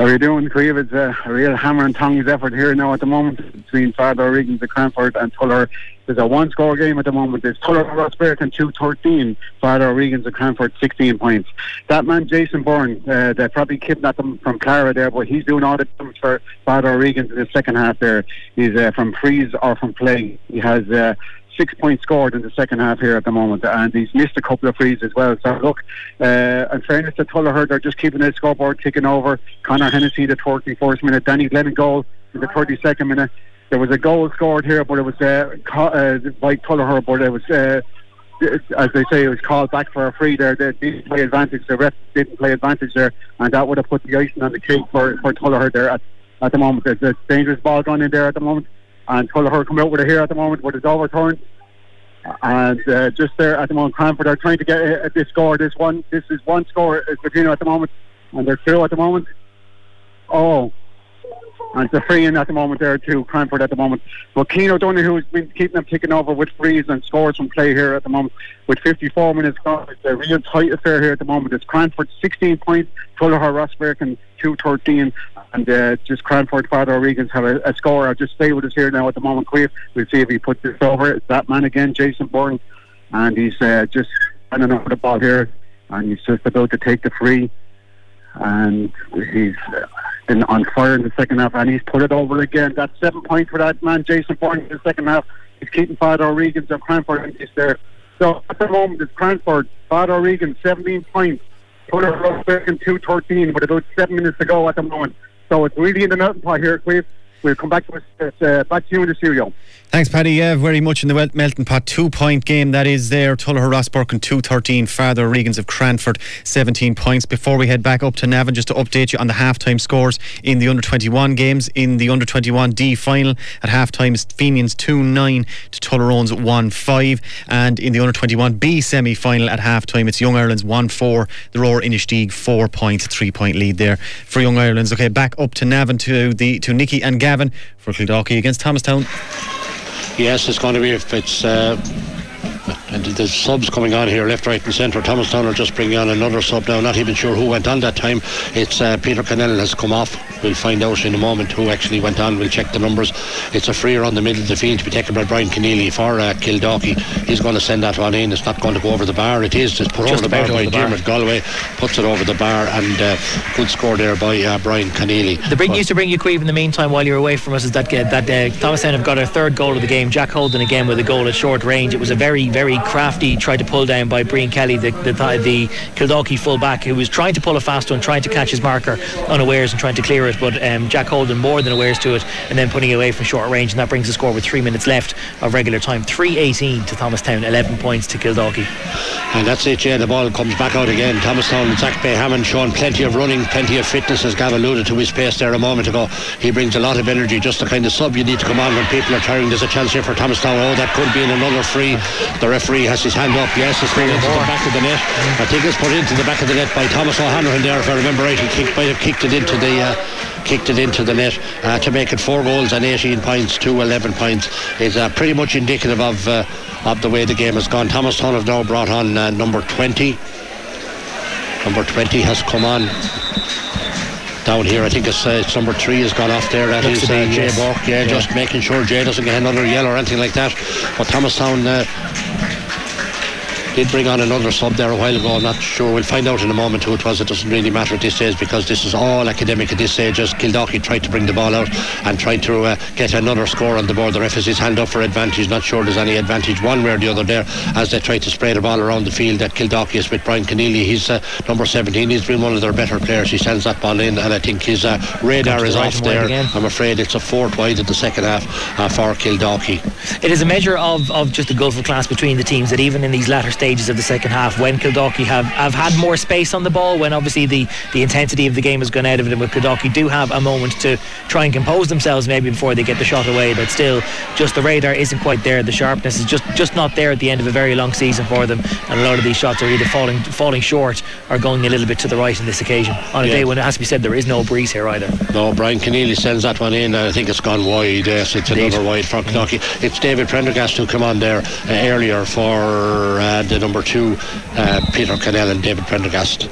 How are you doing, Creve? It's uh, a real hammer and tongs effort here now at the moment between Father O'Regan's of Cranford and Tuller. There's a one score game at the moment. It's Tuller Rosbercon 2 13, Father O'Regan's of Cranford 16 points. That man, Jason Byrne, uh, they probably kidnapped him from Clara there, but he's doing all the things for Father O'Regan's in the second half there. He's uh, from freeze or from play. He has uh, six points scored in the second half here at the moment, and he's missed a couple of frees as well. So look, uh, in fairness to Tullogher, they're just keeping the scoreboard ticking over. Connor Hennessy, the 34th minute, Danny Glennon goal in the 32nd minute. There was a goal scored here, but it was uh, uh, by Tullogher, but it was. Uh, as they say, it was called back for a free there. They didn't play advantage. The ref didn't play advantage there, and that would have put the icing on the cake for for Tullogher there at, at the moment. There's a dangerous ball going in there at the moment, and Tullogher come out with it here at the moment, but it's overturned. And uh, just there at the moment, Cranford are trying to get uh, this score. This one, this is one score is between at the moment, and they're two at the moment. Oh, and it's a free in at the moment there to Cranford at the moment. But Keane has been keeping them ticking over with frees and scores from play here at the moment. With 54 minutes gone, it's a real tight affair here at the moment. It's Cranford 16 points, Tullogher Rosbercon 213, and uh, just Cranford Father O'Regan's have a, a score. I'll just stay with us here now at the moment. We'll see if he puts this over. It's that man again, Jason Byrne, and he's uh, just running over the ball here, and he's just about to take the free and he's uh, been on fire in the second half, and he's put it over again. That's seven points for that man, Jason Byrne, in the second half. He's keeping Father O'Regan's of Cranford and he's there. So at the moment, it's Cranford, Father O'Regan, 17 points. Put it Tuller Rosbercon 213 with about seven minutes to go at the moment. So it's really in the melting pot here, Queef. We'll come back to us, uh, back to you in the studio. Thanks, Paddy. Yeah, very much in the Melton Pot two point game that is there. Tullogher Rosbercon 213, Father Regans of Cranford 17 points. Before we head back up to Navan, just to update you on the halftime scores in the under 21 games. In the under 21 D final at half time, Fenians 2 9 to Tullaroans 1 5. And in the under 21 B semi final at half time, it's Young Ireland's 1 4. The Rower Inistioge 4 points, 3 point lead there for Young Ireland's. Okay, back up to Navan to the to Nicky and Gavin for Kildalkey against Thomastown. Yes, it's going to be if it's. Uh, and there's subs coming on here, left, right, and centre. Thomastown are just bringing on another sub now. Not even sure who went on that time. It's uh, Peter Cannell has come off. We'll find out in a moment who actually went on. We'll check the numbers. It's a free around the middle of the field to be taken by Brian Keneally for uh, Kildalkey. He's going to send that one in. It's not going to go over the bar. It is. It's put Just over the bar about by over the. Dermot Galway. Puts it over the bar and uh, good score there by uh, Brian Keneally. The big But- news to bring you, Queeve, in the meantime, while you're away from us, is that uh, that uh, Thomastown have got a third goal of the game. Jack Holden again with a goal at short range. It was a very, very crafty try to pull down by Brian Kelly, the the, the Kildalkey fullback, who was trying to pull a fast one, trying to catch his marker unawares and trying to clear it. But um, Jack Holden more than awares to it, and then putting it away from short range, and that brings the score with three minutes left of regular time. 3-18 to Thomastown, 11 points to Kildalkey. And that's it, yeah. The ball comes back out again. Thomastown Zach Bay Hammond showing plenty of running, plenty of fitness, as Gav alluded to his pace there a moment ago. He brings a lot of energy, just the kind of sub you need to come on when people are tiring. There's a chance here for Thomastown. Oh, that could be in another free. The referee has his hand up. Yes, it's going into the back of the net. I think it's put into the back of the net by Thomas O'Hanrahan there, if I remember right. He kicked, might have kicked it into the. Uh, kicked it into the net uh, to make it four goals and 18 points to 11 points is uh, pretty much indicative of uh, of the way the game has gone. Thomas Thomastown have now brought on uh, number 20 number 20 has come on down here I think it's, uh, it's number 3 has gone off there that Looks is uh, Jay yes. Burke yeah, Yeah. just making sure Jay doesn't get another yellow or anything like that but Thomastown uh, did bring on another sub there a while ago. I'm not sure. We'll find out in a moment who it was. It doesn't really matter at this stage because this is all academic at this stage. As Kildalkey tried to bring the ball out and tried to uh, get another score on the board. The ref has his hand up for advantage. Not sure there's any advantage one way or the other there as they try to spray the ball around the field. That Kildalkey is with Brian Keneally. He's uh, number 17. He's been one of their better players. He sends that ball in, and I think his uh, radar is right off there. again. I'm afraid it's a fourth wide in the second half uh, for Kildalkey. It is a measure of, of just the gulf of class between the teams that even in these latter stages of the second half, when Kildalkey have, have had more space on the ball, when obviously the, the intensity of the game has gone out of it, and with Kildalkey do have a moment to try and compose themselves maybe before they get the shot away, that still just the radar isn't quite there. The sharpness is just, just not there at the end of a very long season for them, and a lot of these shots are either falling falling short or going a little bit to the right on this occasion. On a Yeah. day when it has to be said there is no breeze here either. No, Brian Keneally sends that one in. and I think it's gone wide. Yes, it's Indeed. another wide for Kildalkey. It's David Prendergast who come on there uh, earlier for uh, the number two, uh, Peter Cannell and David Prendergast.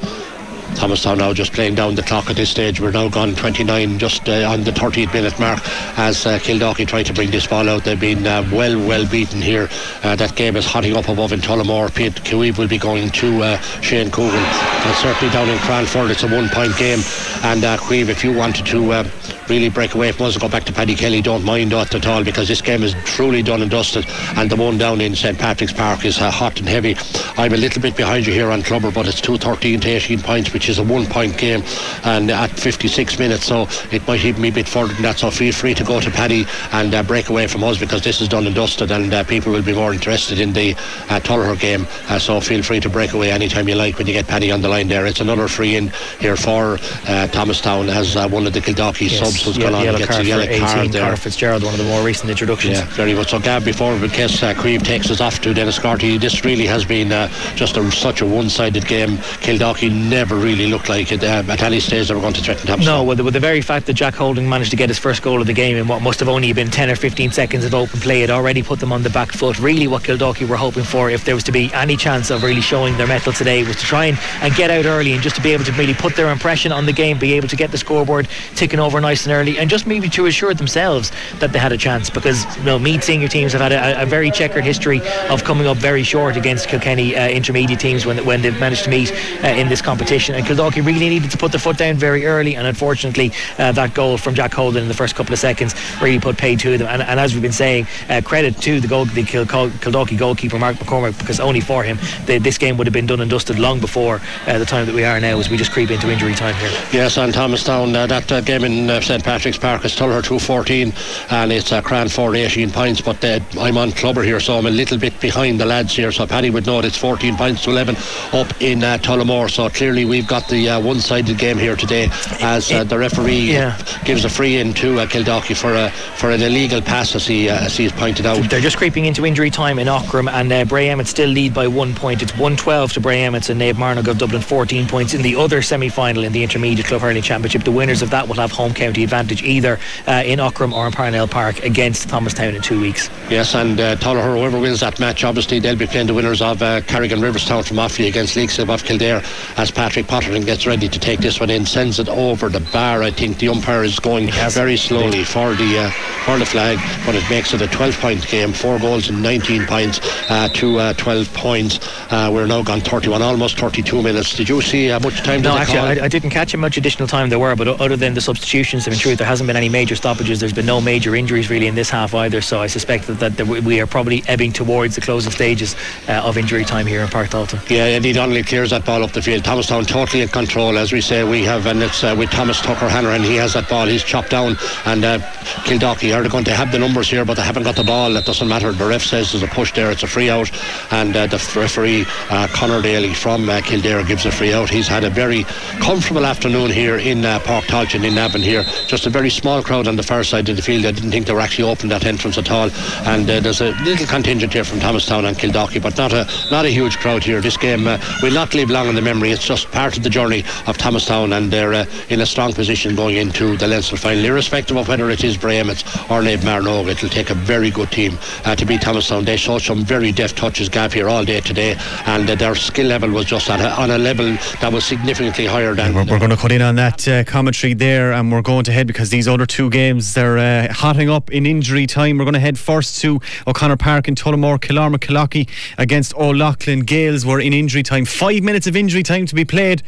Thomastown now just playing down the clock at this stage. We're now gone 29, just uh, on the 30th minute mark, as uh, Kildalkey try to bring this ball out. They've been uh, well, well beaten here. Uh, that game is hotting up above in Tullamore. Pete Kiweeb will be going to uh, Shane Coogan. And certainly down in Cranford, it's a one-point game. And uh, if you wanted to uh, really break away from us and go back to Paddy Kelly. Don't mind that at all because this game is truly done and dusted. And the one down in St Patrick's Park is uh, hot and heavy. I'm a little bit behind you here on Clubber but it's 213 to 18 points which is a one point game and at 56 minutes so it might even be a bit further than that. So feel free to go to Paddy and uh, break away from us because this is done and dusted and uh, people will be more interested in the uh, game. Uh, so feel free to break away anytime you like when you get Paddy on the line there. It's another free in here for uh, Thomastown as uh, one of the Kildalkey Yes, subs has ye- gone on yellow and gets card a yellow for 18, card there Fitzgerald, one of the more recent introductions. yeah, very good. So, Gab, before in case uh, Creve takes us off to Enniscorthy, this really has been uh, just a, such a one-sided game. Kildalkey never really looked like it. Uh, at any stage they were going to threaten Thomastown. No, with the, with the very fact that Jack Holden managed to get his first goal of the game in what must have only been 10 or 15 seconds of open play, it already put them on the back foot. Really, what Kildalkey were hoping for, if there was to be any chance of really showing their mettle today, was to try and, and get out early and just to be able to really put their impression on the game, be able to get the scoreboard ticking over nice and early, and just maybe to assure themselves that they had a chance. Because you know, Meath senior teams have had a, a very checkered history of coming up very short against Kilkenny uh, intermediate teams when when they've managed to meet uh, in this competition. And Kildalkey really needed to put the foot down very early, and unfortunately, uh, that goal from Jack Holden in the first couple of seconds really put pay to them. And, and as we've been saying, uh, credit to the goal, the goalkeeper Mark McCormick, because only for him, this game would have been done and dusted long before uh, the time that we are now, as we just creep into injury time here. Yes, and Thomastown, uh, that game in St Patrick's Park is Tullogher 214 and it's uh, Cranford 18 points. But uh, I'm on Clubber here, so I'm a little bit behind the lads here. So Paddy would know it's 14 points to 11 up in uh, Tullamore. So clearly we've got the uh, one sided game here today as uh, the referee Yeah. gives a free in to uh, Kildalkey for, a, for an illegal pass, as he, uh, as he's pointed out. They're just creeping into injury time in Aughrim, and uh, Bray Emmets still lead by one point. It's 112 to Bray Emmets and Naomh Mearnóg of Dublin 14 points in the other semi final in the Intermediate Club Hurling Championship. The winners of that will have home county advantage either uh, in Aughrim or in Parnell Park against Thomastown in two weeks. Yes, and uh, whoever wins that match, obviously they'll be playing the winners of uh, Carrigan Riverstown from Offaly against Leixlip of Kildare as Patrick Potterton gets ready to take this one in, sends it over the bar. I think the umpire is going very slowly for the uh, for the flag, but it makes it a 12 point game, four goals and 19 points uh, to uh, 12 points. Uh, we're now gone 31, almost 32 minutes. Did you see how much time No, actually. I, I didn't catch how much additional time there were, but other than the substitutions, in truth, there hasn't been any major stoppages. There's been no major injuries really in this half either. So I suspect that, that, we- are probably ebbing towards the closing stages uh, of injury time here in Páirc Tailteann. Yeah, Eddie Donnelly clears that ball up the field. Thomastown totally in control, as we say. We have, and it's uh, with Thomas Tucker Hanrahan. He has that ball. He's chopped down, and uh, Kildalkey are going to have the numbers here, but they haven't got the ball. That doesn't matter. The ref says there's a push there. It's a free out, and uh, the referee uh, Conor Daly from uh, Kildare gives a free out. He's had a very comfortable afternoon here in uh, Páirc Tailteann in Navan here. Just a very small crowd on the far side of the field. I didn't think they were actually open that entrance at all. And uh, there's a little contingent here from Thomastown and Kildalkey, but not a not a huge crowd here. This game uh, will not live long in the memory. It's just part of the journey of Thomastown, and they're uh, in a strong position going into the Leinster final, irrespective of whether it is Bray or Naomh Mearnóg. It'll take a very good team uh, to beat Thomastown. They showed some very deft touches, Gav, here all day today, and uh, their skill level was just at a, on a level that was significantly higher than. We're, we're going to cut in on that uh, commentary there, and we're going to head because these other two games they're uh, hotting up in injury time. We're going to head first to O'Connor Park in Tullamore, Kilcormac against O'Loughlin. Gales were in injury time. Five minutes of injury time to be played,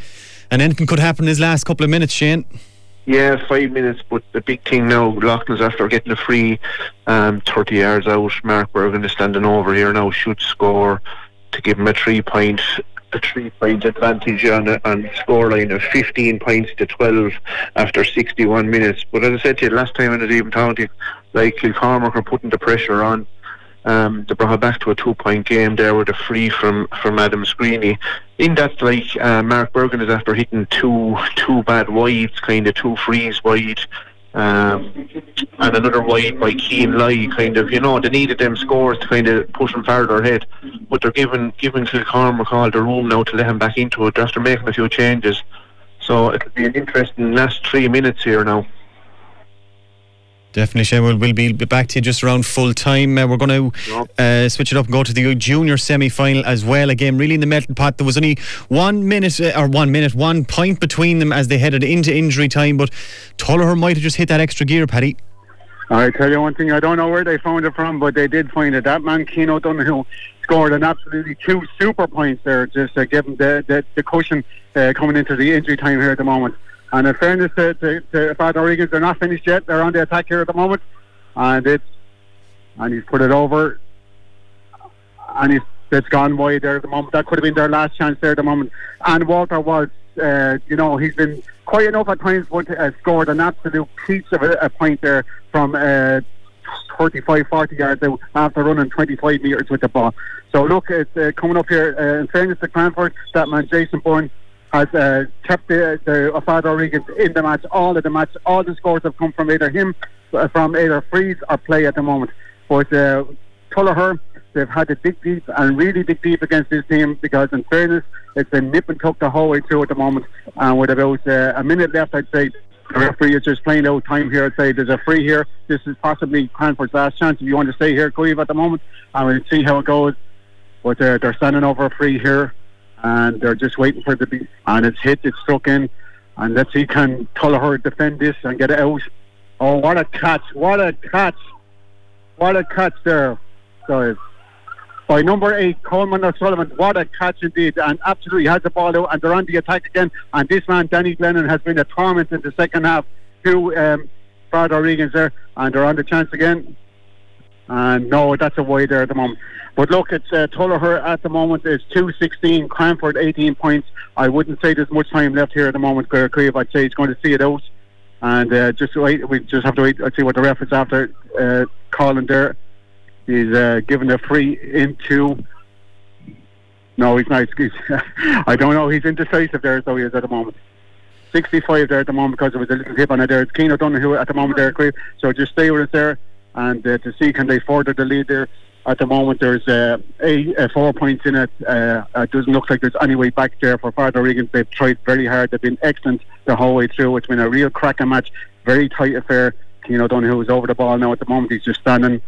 and anything could happen in his last couple of minutes. Shane. Yeah, five minutes, but the big thing now, Loughlin's after getting a free um, 30 yards out. Mark Bergin is standing over here now, should score to give him a three point a three point advantage on a, on scoreline of 15 points to 12 after 61 minutes. But as I said to you last time, and I even you, like Kilcormac are putting the pressure on. Um, they brought it back to a two-point game there with a free from from Adam Screeney. In that, like uh, Mark Bergin is after hitting two two bad wides, kind of two frees wide, um, and another wide by Keane Lai. Kind of, you know, they needed them scores to kind of push them farther ahead, but they're giving giving Kilcormac all the room now to let him back into it after making a few changes. So it'll be an interesting last three minutes here now. Definitely, Shane. We'll, we'll be back to you just around full time. Uh, we're going to uh, switch it up and go to the junior semi final as well. Again, really in the melting pot. There was only one minute, uh, or one minute, one point between them as they headed into injury time, but Tullogher might have just hit that extra gear, Paddy. I tell you one thing, I don't know where they found it from, but they did find it. That man, Keane O'Donoghue, scored an absolutely two super points there, just uh, giving the, the, the cushion uh, coming into the injury time here at the moment. And in fairness to, to, to Regan, they're not finished yet. They're on the attack here at the moment. And it's and he's put it over. And he's it's gone wide there at the moment. That could have been their last chance there at the moment. And Walter was, uh, you know, he's been quite enough at times, but uh, scored an absolute piece of a, a point there from uh, 35, 40 yards out after running 25 metres with the ball. So look, it's uh, coming up here. Uh, in fairness to Cranford, that man Jason Byrne has uh, kept the, the Father Regan in the match, all of the match. All the scores have come from either him, uh, from either freeze or play at the moment. But uh, they've had to dig deep and really dig deep against this team because, in fairness, it's been nip and tuck the whole way through at the moment. And with about uh, a minute left, I'd say the referee is just playing out time here. I'd say there's a free here. This is possibly Cranford's last chance if you want to stay here, Cleve, at the moment. And we'll see how it goes. But uh, they're standing over a free here and they're just waiting for it to be. And it's hit, it's struck in. And let's see, can Tullogher defend this and get it out? Oh, what a catch! What a catch! What a catch there. So by number eight, Coleman O'Sullivan. What a catch indeed. And absolutely has the ball out and they're on the attack again. And this man, Danny Glennon, has been a torment in the second half. Two um, Father Regans there. And they're on the chance again. And no, that's a wide there at the moment. But look, it's uh, Tullogher at the moment is 216, Cranford 18 points. I wouldn't say there's much time left here at the moment, Creve. I'd say he's going to see it out. And uh, just wait, we just have to wait and see what the ref is after uh, calling there. He's uh, given a free into. No, he's not. He's, [LAUGHS] I don't know. He's indecisive there, so he is at the moment. 65 there at the moment because there was a little tip on it there. It's Keane O'Donoghue at the moment there, Creve. So just stay with us there and uh, to see can they further the lead there. At the moment, there's uh, a, four points in it. Uh, it doesn't look like there's any way back there for Father Regan. They've tried very hard. They've been excellent the whole way through. It's been a real cracking match, very tight affair. Keane O'Donoghue is over the ball now at the moment. He's just standing,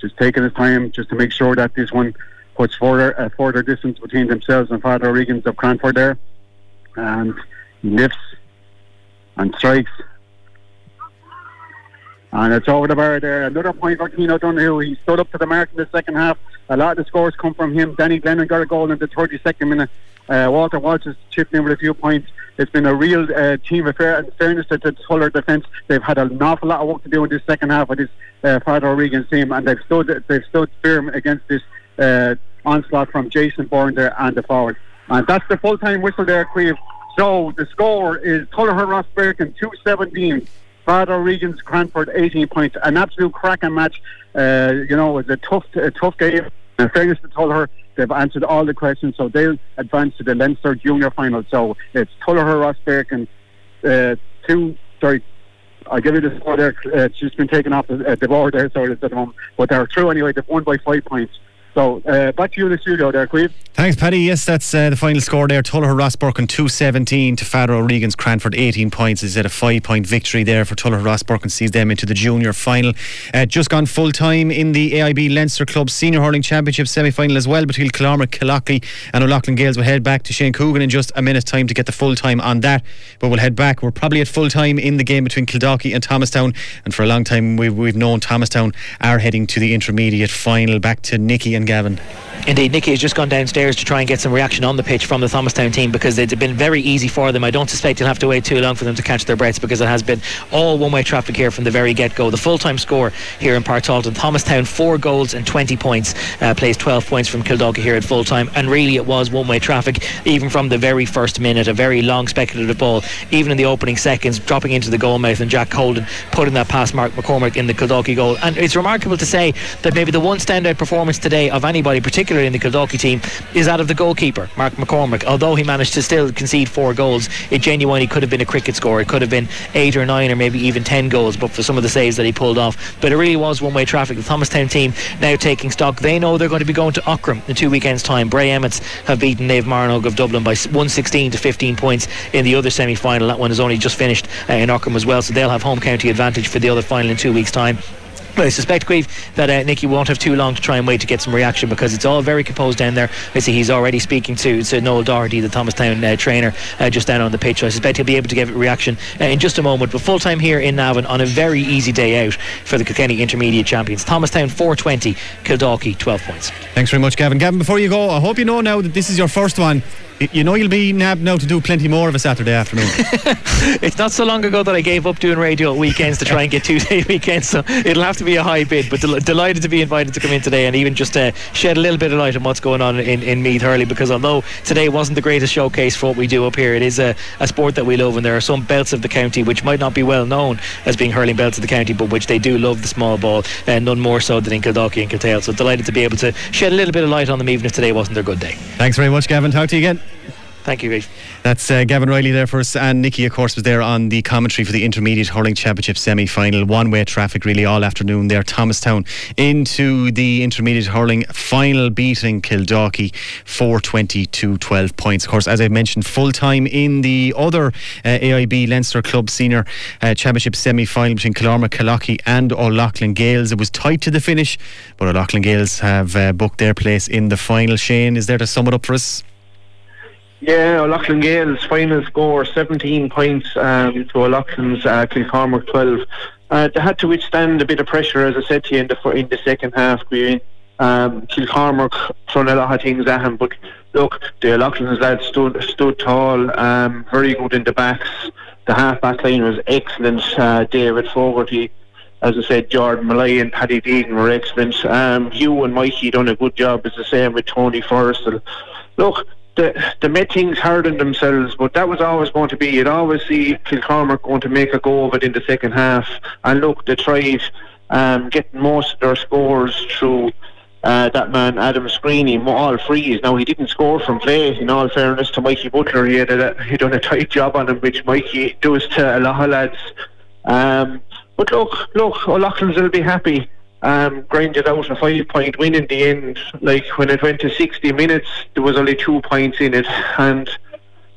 just taking his time, just to make sure that this one puts further a further distance between themselves and Father Regan's of Cranford there. And lifts and strikes and it's over the bar there. Another point for Keane O'Donoghue. He stood up to the mark in the second half. A lot of the scores come from him. Danny Glennon got a goal in the 32nd minute. Uh, Walter Walsh has chipped in with a few points. It's been a real uh, team affair. In fairness to the Tuller defence, they've had an awful lot of work to do in this second half of this uh, Father O'Regan's team, and they've stood they've stood firm against this uh, onslaught from Jason Byrne there and the forward. And that's the full time whistle there, Queeve. So the score is Tullogher Rosbercon 217. Father Regan's Cranford 18 points. An absolute cracking match. Uh, you know, it was a tough, a tough game. In fairness to Tullogher, they've answered all the questions, so they'll advance to the Leinster Junior Final. So it's Tullogher, Rosbercon, and uh, two. Sorry, I'll give you the score there. Uh, it's just been taken off the, uh, the board there, so it's at the moment. But they're through anyway. They've won by five points. So uh, back to you in the studio there, Queeve. Thanks, Paddy. Yes, that's uh, the final score there. Tullogher Rosbercon 217 to Father O'Regan's Cranford 18 points. Is it a five point victory there for Tullogher Rosbercon? Sees them into the junior final. Uh, just gone full time in the AIB Leinster Club Senior Hurling Championship semi final as well between Kilcormac, Killoughey, and O'Loughlin Gaels. We'll head back to Shane Coogan in just a minute's time to get the full time on that. But we'll head back. We're probably at full time in the game between Kildalkey and Thomastown. And for a long time, we've, we've known Thomastown are heading to the intermediate final. Back to Nicky and Gavin. Indeed, Nicky has just gone downstairs to try and get some reaction on the pitch from the Thomastown team because it's been very easy for them. I don't suspect you'll have to wait too long for them to catch their breaths because it has been all one way traffic here from the very get go. The full time score here in Páirc Tailteann Thomastown, four goals and 20 points, uh, plays 12 points from Kildalkey here at full time. And really, it was one way traffic even from the very first minute. A very long speculative ball, even in the opening seconds, dropping into the goal mouth and Jack Holden putting that past Mark McCormick in the Kildalkey goal. And it's remarkable to say that maybe the one standout performance today of anybody, particularly in the Kildalkey team, is that of the goalkeeper, Mark McCormick. Although he managed to still concede four goals, it genuinely could have been a cricket score. It could have been eight or nine or maybe even ten goals, but for some of the saves that he pulled off. But it really was one way traffic. The Thomastown team now taking stock. They know they're going to be going to Aughrim in two weekends' time. Bray Emmets have beaten Naomh Mearnóg of Dublin by 116 to 15 points in the other semi final. That one has only just finished uh, in Aughrim as well, so they'll have home county advantage for the other final in two weeks' time. I suspect, Queeve, that uh, Nicky won't have too long to try and wait to get some reaction because it's all very composed down there. I see he's already speaking to, to Noel Doherty, the Thomastown uh, trainer, uh, just down on the pitch. So I suspect he'll be able to give a reaction uh, in just a moment. But full time here in Navan on a very easy day out for the Kilkenny Intermediate Champions. Thomastown 420, Kildalkey 12 points. Thanks very much, Gavin. Gavin, before you go, I hope you know now that this is your first one You know you'll be nabbed now to do plenty more of a Saturday afternoon. [LAUGHS] it's not so long ago that I gave up doing radio at weekends to try and get [LAUGHS] two day weekends, so it'll have to be a high bid. But del- delighted to be invited to come in today and even just uh, shed a little bit of light on what's going on in, in Meath Hurley. Because although today wasn't the greatest showcase for what we do up here, it is a, a sport that we love, and there are some belts of the county which might not be well known as being hurling belts of the county, but which they do love the small ball, and none more so than in Kildalkey and Kiltale. So delighted to be able to shed a little bit of light on them, even if today wasn't their good day. Thanks very much, Gavin. Talk to you again. Thank you, Reece. That's uh, Gavin Reilly there for us, and Nikki, of course, was there on the commentary for the Intermediate Hurling Championship semi final. One way traffic really all afternoon there. Thomastown into the Intermediate Hurling final, beating Kildalkey 420 to 12 points. Of course, as I mentioned, full time in the other uh, AIB Leinster Club Senior uh, Championship semi final between Kilcormac, Killoughey, and O'Loughlin Gaels. It was tight to the finish, but O'Loughlin Gaels have uh, booked their place in the final. Shane, is there to sum it up for us? Yeah, O'Loughlin Gaels final score 17 points um, to O'Loughlin's uh, Kilcormac 12. Uh, they had to withstand a bit of pressure, as I said to you, in the in the second half. We um, Kilcormac thrown a lot of things at him, but look, the O'Loughlin's lads stood stood tall, um, very good in the backs. The half back line was excellent. Uh, David Fogarty, as I said, Jordan Molloy and Paddy Deegan were excellent. Um, Hugh and Mikey done a good job, as the same with Tony Forrestal. Look, the, the hard on themselves, but that was always going to be. You'd always see Kilcormac going to make a go of it in the second half. And look, they tried um, getting most of their scores through uh, that man Adam Screeney, all frees. Now he didn't score from play. In all fairness to Mikey Butler, he had a, he done a tight job on him, which Mikey does to a lot of lads. Um, but look, look, O'Loughlin's will be happy um, grinded out a five point win in the end. Like when it went to 60 minutes, there was only two points in it, and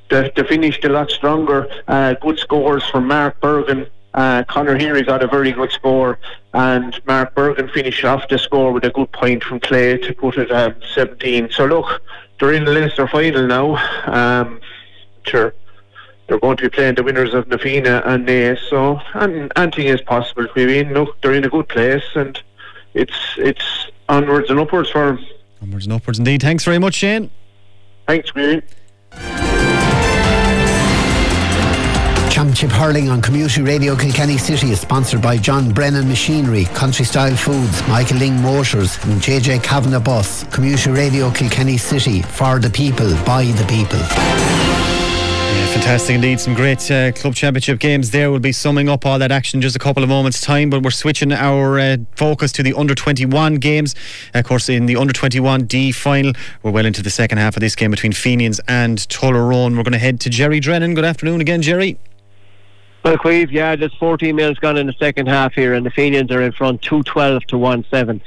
they, they finished a lot stronger. Uh, good scores from Mark Bergin. Uh, Connor Heary got a very good score, and Mark Bergin finished off the score with a good point from Clay to put it at 17. So look, they're in the Leinster final now. Um, sure they're going to be playing the winners of Na Fianna and Naas. So and anything is possible. I mean, look, they're in a good place, and it's it's onwards and upwards for them. Onwards and upwards indeed. Thanks very much, Shane. Thanks, Green. Championship Hurling on Community Radio Kilkenny City is sponsored by John Brennan Machinery, Country Style Foods, Michael Lyng Motors, and JJ Kavanagh Bus. Community Radio Kilkenny City, for the people, by the people. Fantastic indeed. Some great uh, club championship games there. We'll be summing up all that action just a couple of moments' time, but we're switching our uh, focus to the under 21 games. Of course, in the under 21 D final, we're well into the second half of this game between Fenians and Tullaroan. We're going to head to Jerry Drennan. Good afternoon again, Jerry. Well, Queeve, yeah, there's 14 minutes gone in the second half here, and the Fenians are in front 212 to 1 7.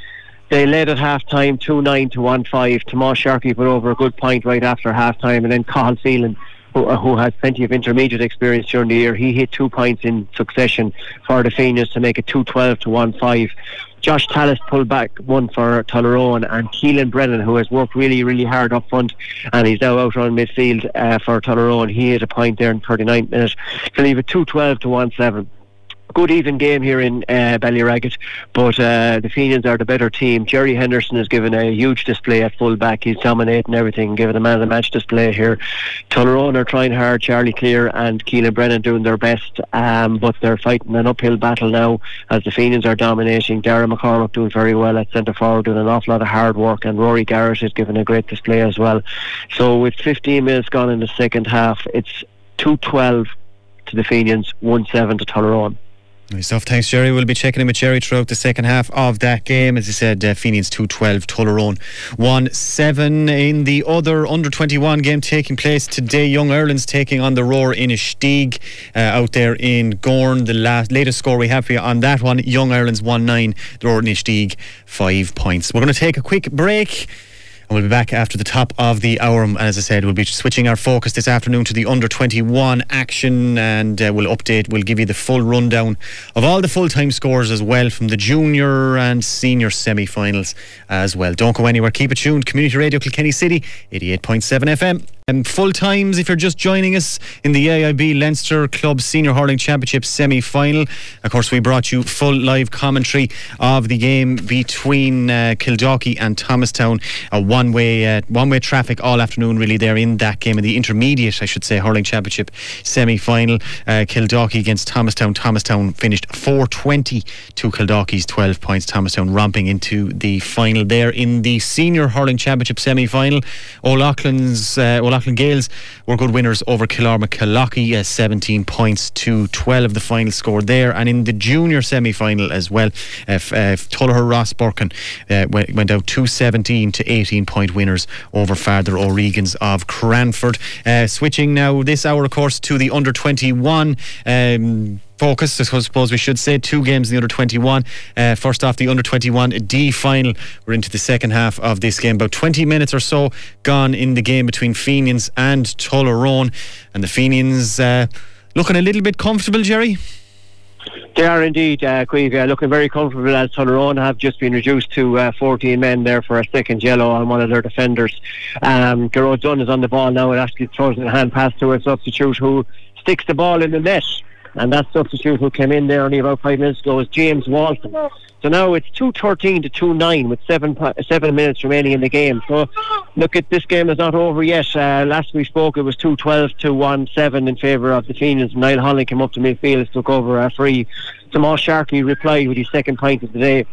They led at half time 2 9 to 1 5. Tomas Sharkey put over a good point right after half time, and then Cahill Phelan who, has plenty of intermediate experience during the year, he hit two points in succession for the Fenians to make it 212 to 1 5. Josh Tallis pulled back one for Tullaroan and Keelan Brennan, who has worked really, really hard up front and he's now out on midfield uh, for Tullaroan. He hit a point there in 39 minutes to leave it 212 to 1 7 good even game here in uh, Ballyragget, but uh, the Fenians are the better team. Jerry Henderson has given a huge display at full back. He's dominating everything, giving a man of the match display here. Tullaroan are trying hard. Charlie Clear and Keelan Brennan doing their best, um, but they're fighting an uphill battle now as the Fenians are dominating. Darren McCormick doing very well at centre forward, doing an awful lot of hard work, and Rory Garrett is giving a great display as well. So with 15 minutes gone in the second half, it's 2-12 to the Fenians, 1-7 to Tullaroan. Nice stuff. Thanks, Jerry. We'll be checking in with Jerry throughout the second half of that game. As I said, uh, Fenians 2 12, Tullaroan 1 7. In the other under 21 game taking place today, Young Ireland's taking on the Rower Inistioge uh, out there in Gowran. The last, latest score we have for you on that one Young Ireland's 1 9, the Rower Inistioge 5 points. We're going to take a quick break. And we'll be back after the top of the hour. And as I said, we'll be switching our focus this afternoon to the under 21 action and uh, we'll update, we'll give you the full rundown of all the full time scores as well from the junior and senior semi finals as well. Don't go anywhere, keep it tuned. Community Radio Kilkenny City, 88.7 FM. Full times, if you're just joining us in the AIB Leinster Club Senior Hurling Championship semi final. Of course, we brought you full live commentary of the game between uh, and Thomastown. A one way uh, one way traffic all afternoon, really, there in that game, in the intermediate, I should say, Hurling Championship semi final. Uh, against Thomastown. Thomastown finished 420 to Kildalkey's 12 points. Thomastown romping into the final there in the Senior Hurling Championship semi final. O'Loughlin's. Uh, O'Loughlin Gaels were good winners over Kilcormac Killoughey, uh, 17 points to 12 the final score there. And in the junior semi final as well, uh, uh, Tullogher Ross uh, went, went out 217 to 18 point winners over Father O'Regan's of Cranford. Uh, switching now this hour, of course, to the under 21. Um, focus, I suppose we should say. Two games in the under 21. Uh, first off, the under 21 D final. We're into the second half of this game. About 20 minutes or so gone in the game between Fenians and Tullaroan. And the Fenians uh, looking a little bit comfortable, Jerry. They are indeed, uh, Queeve, uh, looking very comfortable as Tullaroan have just been reduced to uh, 14 men there for a second yellow on one of their defenders. Um, Gearóid Dunn is on the ball now and actually throws a hand pass to a substitute who sticks the ball in the net. And that substitute who came in there only about five minutes ago is James Walton. So now it's 2.13 to 2.9 with seven seven minutes remaining in the game. So look, at this game is not over yet. Uh, last we spoke, it was 2.12 to 1.7 in favour of the Fenians. Niall Holland came up to midfield, took over a free. Tomas Sharkey replied with his second point of the day.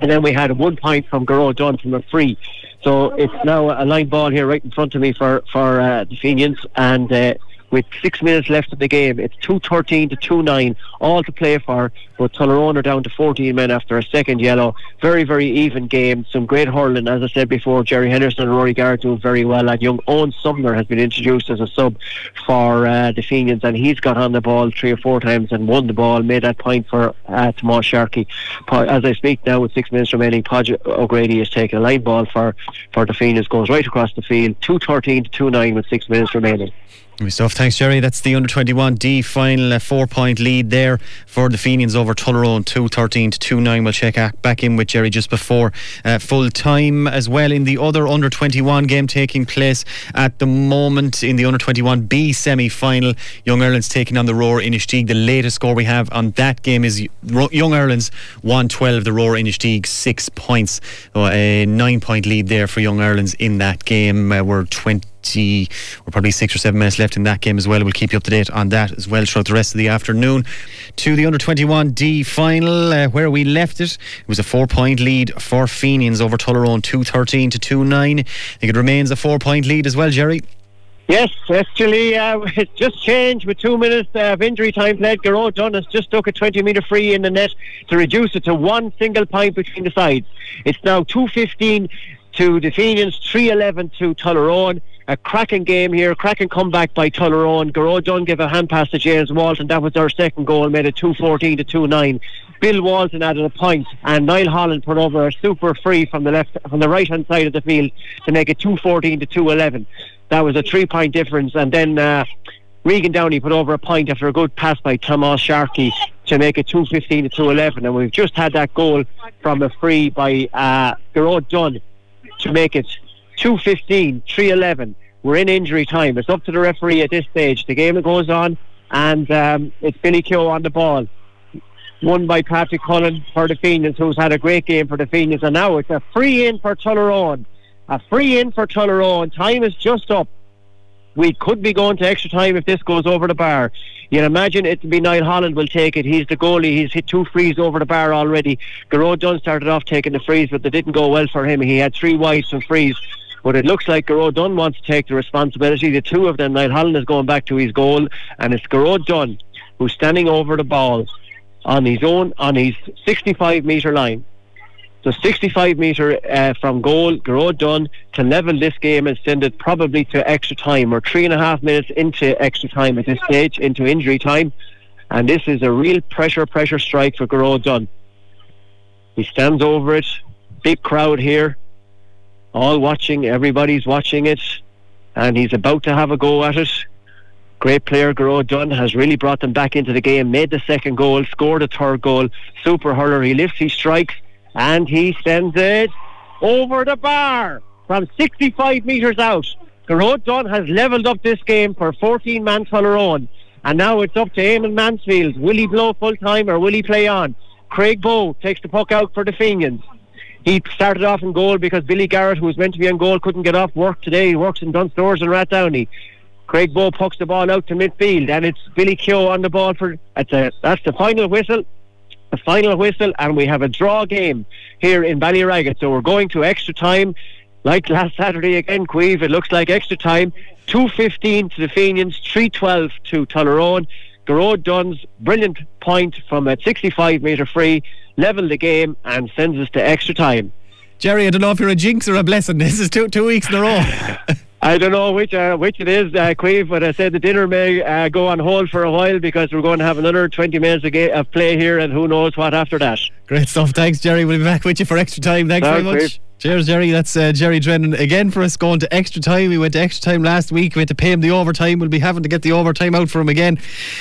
And then we had a one point from Gearóid Dunn from a free. So it's now a line ball here right in front of me for, for uh, the Fenians. And uh, with six minutes left of the game. It's 2.13 to 2.9, all to play for, but Tullaroan are down to 14 men after a second yellow. Very, very even game. Some great hurling, as I said before. Jerry Henderson and Rory Garrett doing very well, and young Owen Sumner has been introduced as a sub for uh, the Fenians, and he's got on the ball three or four times and won the ball, made that point for uh, Tomas Sharkey. As I speak now, with six minutes remaining, Podge O'Grady has taken a line ball for, for the Fenians, goes right across the field, 2.13 to 2.9 with six minutes remaining. Stuff. Thanks, Jerry. That's the under 21 D final. A four point lead there for the Fenians over Tullaroan, 2 13 to 2 9. We'll check back in with Jerry just before uh, full time as well. In the other under 21 game taking place at the moment in the under 21 B semi final, Young Ireland's taking on the Rower Inistioge. The latest score we have on that game is Young Ireland's 112, the Rower Inistioge, six points. A nine point lead there for Young Ireland's in that game. Uh, we're 20 we're probably six or seven minutes left in that game as well. We'll keep you up to date on that as well throughout the rest of the afternoon. To the under 21 D final, uh, where we left it, it was a four point lead for Fenians over Tullaroan, 213 to 2 9. I think it remains a four point lead as well, Jerry. Yes, actually, uh, [LAUGHS] it's just changed with two minutes of injury time played. Gearóid Dunn has just took a 20 metre free in the net to reduce it to one single point between the sides. It's now 2.15 to the Fenians, 3.11 to Tullaroan a cracking game here, cracking comeback by Tullaroan. Gearóid Dunn gave a hand pass to James Walton. That was their second goal, made it 2-14 to 2-9. Bill Walton added a point, and Niall Holland put over a super free from the left, from the right hand side of the field to make it 2-14 to 2-11. That was a three-point difference, and then uh, Regan Downey put over a point after a good pass by Tomas Sharkey to make it 2-15 to 2-11, and we've just had that goal from a free by uh, Gearóid Dunn to make it 2.15, 3.11. We're in injury time. It's up to the referee at this stage. The game goes on, and um, it's Billy Keogh on the ball. Won by Patrick Cullen for the Fenians, who's had a great game for the Fenians. And now it's a free in for Tullaroan. A free in for Tullaroan. Time is just up. We could be going to extra time if this goes over the bar. You'd imagine it'd be Niall Holland will take it. He's the goalie. He's hit two frees over the bar already. Gearóid Dunn started off taking the frees, but they didn't go well for him. He had three wides and frees. But it looks like Gearóid Dunn wants to take the responsibility. The two of them, Niall Holland is going back to his goal, and it's Gearóid Dunn who's standing over the ball on his own, on his 65 metre line. So 65 metre uh, from goal, Gearóid Dunn to level this game and send it probably to extra time. or three and a half minutes into extra time at this stage, into injury time. And this is a real pressure, pressure strike for Gearóid Dunn. He stands over it. Big crowd here all watching, everybody's watching it, and he's about to have a go at it. Great player, Gearóid Dunn, has really brought them back into the game, made the second goal, scored a third goal. Super hurler, he lifts, he strikes, and he sends it over the bar from 65 metres out. Gearóid Dunn has levelled up this game for 14 man Tullaroan. And now it's up to Eamon Mansfield. Will he blow full time or will he play on? Craig Bow takes the puck out for the Fenians. He started off in goal because Billy Garrett, who was meant to be on goal, couldn't get off work today. He works in Dunnes Stores and Rathdowney. Craig Bow pucks the ball out to midfield, and it's Billy Keogh on the ball for. That's, a, that's the final whistle. The final whistle, and we have a draw game here in Ballyragget. So we're going to extra time, like last Saturday again, Queeve. It looks like extra time. 2.15 to the Fenians, 3.12 to Tullaroan. Gearóid Dunn's brilliant point from a 65 metre free level the game and sends us to extra time. Jerry, I don't know if you're a jinx or a blessing. [LAUGHS] This is two two weeks in a row. [LAUGHS] I don't know which uh, which it is, uh, Queeve, but I said the dinner may uh, go on hold for a while because we're going to have another 20 minutes of, of play here, and who knows what after that. Great stuff. Thanks, Jerry. We'll be back with you for extra time. Thanks very much. Cheers, Jerry. That's uh, Jerry Drennan again for us going to extra time. We went to extra time last week. We had to pay him the overtime. We'll be having to get the overtime out for him again.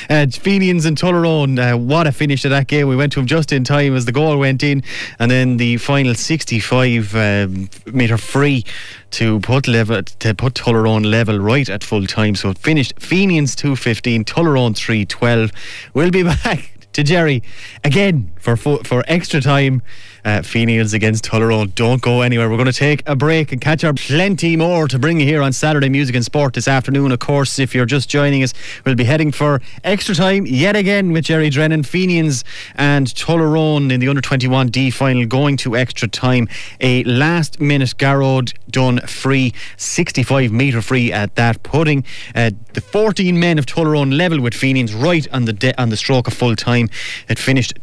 Uh, Fenians and Tullaroan, uh, what a finish to that game. We went to him just in time as the goal went in, and then the final 65 um, metre free to put level to put Tullaroan level right at full time. So it finished Fenians 215, Tullaroan 312. We'll be [LAUGHS] back to Jerry again for fo- for extra time. Uh, Fenians against Tullaroan. Don't go anywhere. We're going to take a break and catch up plenty more to bring you here on Saturday Music and Sport this afternoon. Of course, if you're just joining us, we'll be heading for extra time yet again with Jerry Drennan. Fenians and Tullaroan in the under 21 D final going to extra time. A last minute Gearóid Dunn free, 65 metre free at that, putting uh, the 14 men of Tullaroan level with Fenians right on the de- on the stroke of full time. It finished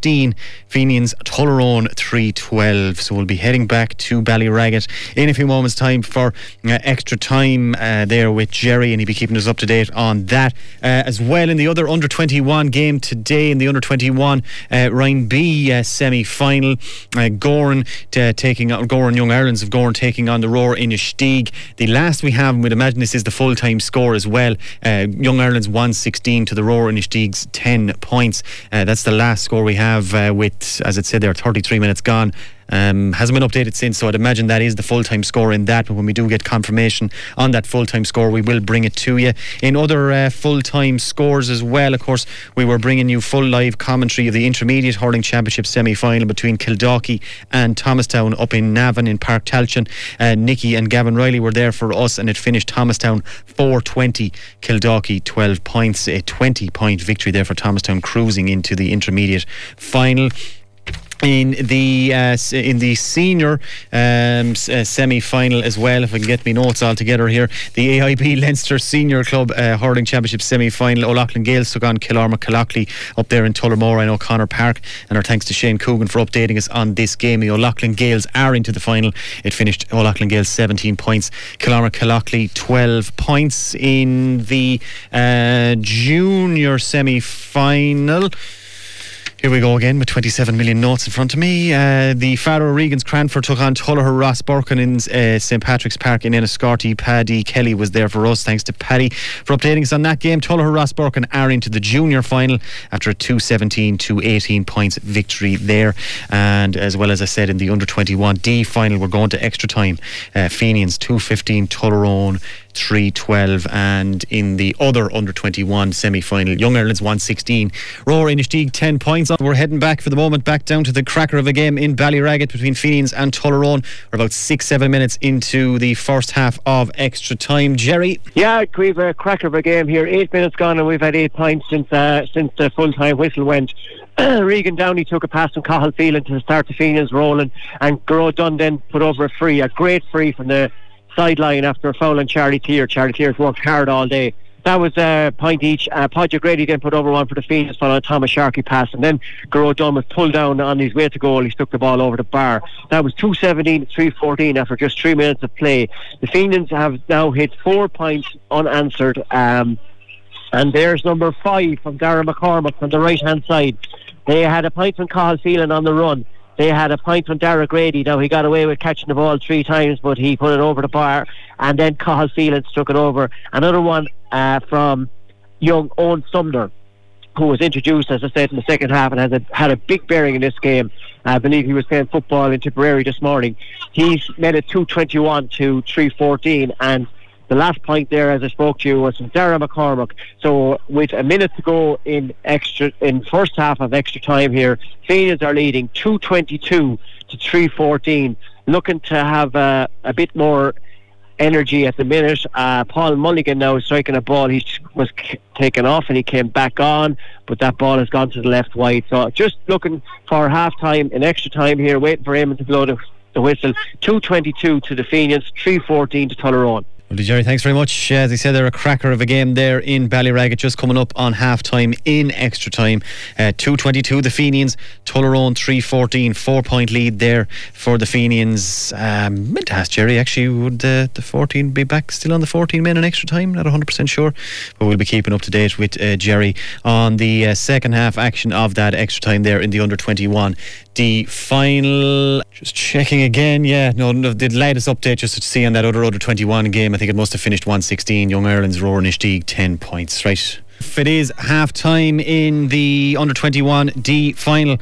215 Fenians, Tullaroan 312. So we'll be heading back to Ballyragget in a few moments' time for uh, extra time uh, there with Jerry, and he'll be keeping us up to date on that uh, as well. In the other under 21 game today, in the under 21 uh, Ryan B uh, semi final, Gowran taking on Gowran Young Ireland's of Gowran taking on the Roar in. The last we have, and we'd imagine this is the full time score as well. Young Ireland's 116 to the Rower Inistioge's 10 points. That's the last score we have uh, with, as it said there, 33 minutes gone. Um, hasn't been updated since, so I'd imagine that is the full time score in that. But when we do get confirmation on that full time score, we will bring it to you. In other uh, full time scores as well, of course, we were bringing you full live commentary of the Intermediate Hurling Championship semi final between Kildalkey and Thomastown up in Navan in Páirc Tailteann. Uh, Nicky and Gavin Reilly were there for us, and it finished Thomastown 420, Kildalkey 12 points, a 20 point victory there for Thomastown, cruising into the Intermediate final in the uh, in the senior um, uh, semi final as well. If I can get my notes all together here, the AIB [LAUGHS] Leinster Senior Club uh, Hurling Championship semi final. O'Loughlin Gaels took on Kilcormac Killoughey up there in Tullamore in O'Connor Park. And our thanks to Shane Coogan for updating us on this game. The O'Loughlin Gaels are into the final. It finished O'Loughlin Gaels 17 points, Kilcormac Killoughey 12 points in the uh, junior semi final. Here we go again with 27 million notes in front of me. Uh, the Faro Regans Cranford took on Tullogher Rosbercon in uh, St Patrick's Park in Enniscorthy. Paddy Kelly was there for us. Thanks to Paddy for updating us on that game. Tullogher Rosbercon are into the junior final after a 217 to 18 points victory there. And as well as I said in the under 21 D final, we're going to extra time. Uh, Fenians 215, Tullaroan 312 and in the other under 21 semi-final Young Ireland's 116 Rower Inistioge 10 points we're heading back for the moment back down to the cracker of a game in Ballyragget between Fenians and Tullaroan we're about 6-7 minutes into the first half of extra time Jerry Yeah, we've a cracker of a game here. Eight minutes gone, and we've had eight points since uh, since the full time whistle went. [CLEARS THROAT] Regan Downey took a pass from Cathal Phelan to start the Fenians rolling, and Gearóid Dunn then put over a free, a great free from the sideline after a foul on Charlie Tier. Charlie Tier's worked hard all day. That was a point each. Uh, Podger Grady then put over one for the Phoenix following a Thomas Sharkey pass, and then Gearóid Dunn was pulled down on his way to goal. He stuck the ball over the bar. That was 217 314 after just three minutes of play. The Phoenix have now hit four points unanswered. Um, and there's number five from Darren McCormick on the right hand side. They had a point from Cathal Phelan on the run. They had a point from Dara Grady. Now he got away with catching the ball three times, but he put it over the bar, and then Cathal Phelan struck it over. Another one uh, from young Owen Sumner, who was introduced, as I said, in the second half and has a, had a big bearing in this game. I believe he was playing football in Tipperary this morning. He's made it 221 to 314, and The last point there, as I spoke to you, was from Dara McCormack. So with a minute to go in extra in first half of extra time here, Phoenix are leading 222 to 314, looking to have uh, a bit more energy at the minute. Uh, Paul Mulligan now is striking a ball. He was taken off and he came back on, but that ball has gone to the left wide. So just looking for half time, an extra time here, waiting for Eamon to blow the, the whistle. 222 to the Phoenix, 314 to Tullaroan. Well, Jerry, thanks very much. As he said, they're a cracker of a game there in Ballyragget, just coming up on half time in extra time. Uh, 222, the Fenians, Tullaroan 314, four point lead there for the Fenians. Um, meant to ask Jerry, actually, would uh, the 14 be back still on the 14 men in extra time? Not 100% sure, but we'll be keeping up to date with uh, Jerry on the uh, second half action of that extra time there in the under 21 the final. Just checking again. Yeah, no, no, the latest update just to see on that other under 21 game. I think it must have finished 116. Young Ireland's Rower Inistioge 10 points. Right. If it is half time in the under 21 D final,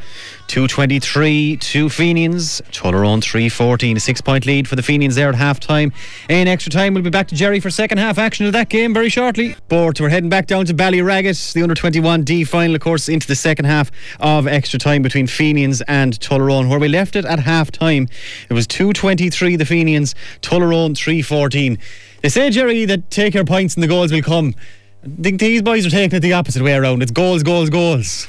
223 to Fenians, Tullaroan 314, a six point lead for the Fenians there at half time. In extra time, we'll be back to Jerry for second half action of that game very shortly. But we're heading back down to Ballyragget, the under 21 D final, of course, into the second half of extra time between Fenians and Tullaroan, where we left it at half time. It was 223 the Fenians, Tullaroan 314. They say, Jerry, that take your points and the goals will come. Think these boys are taking it the opposite way around. It's goals, goals, goals.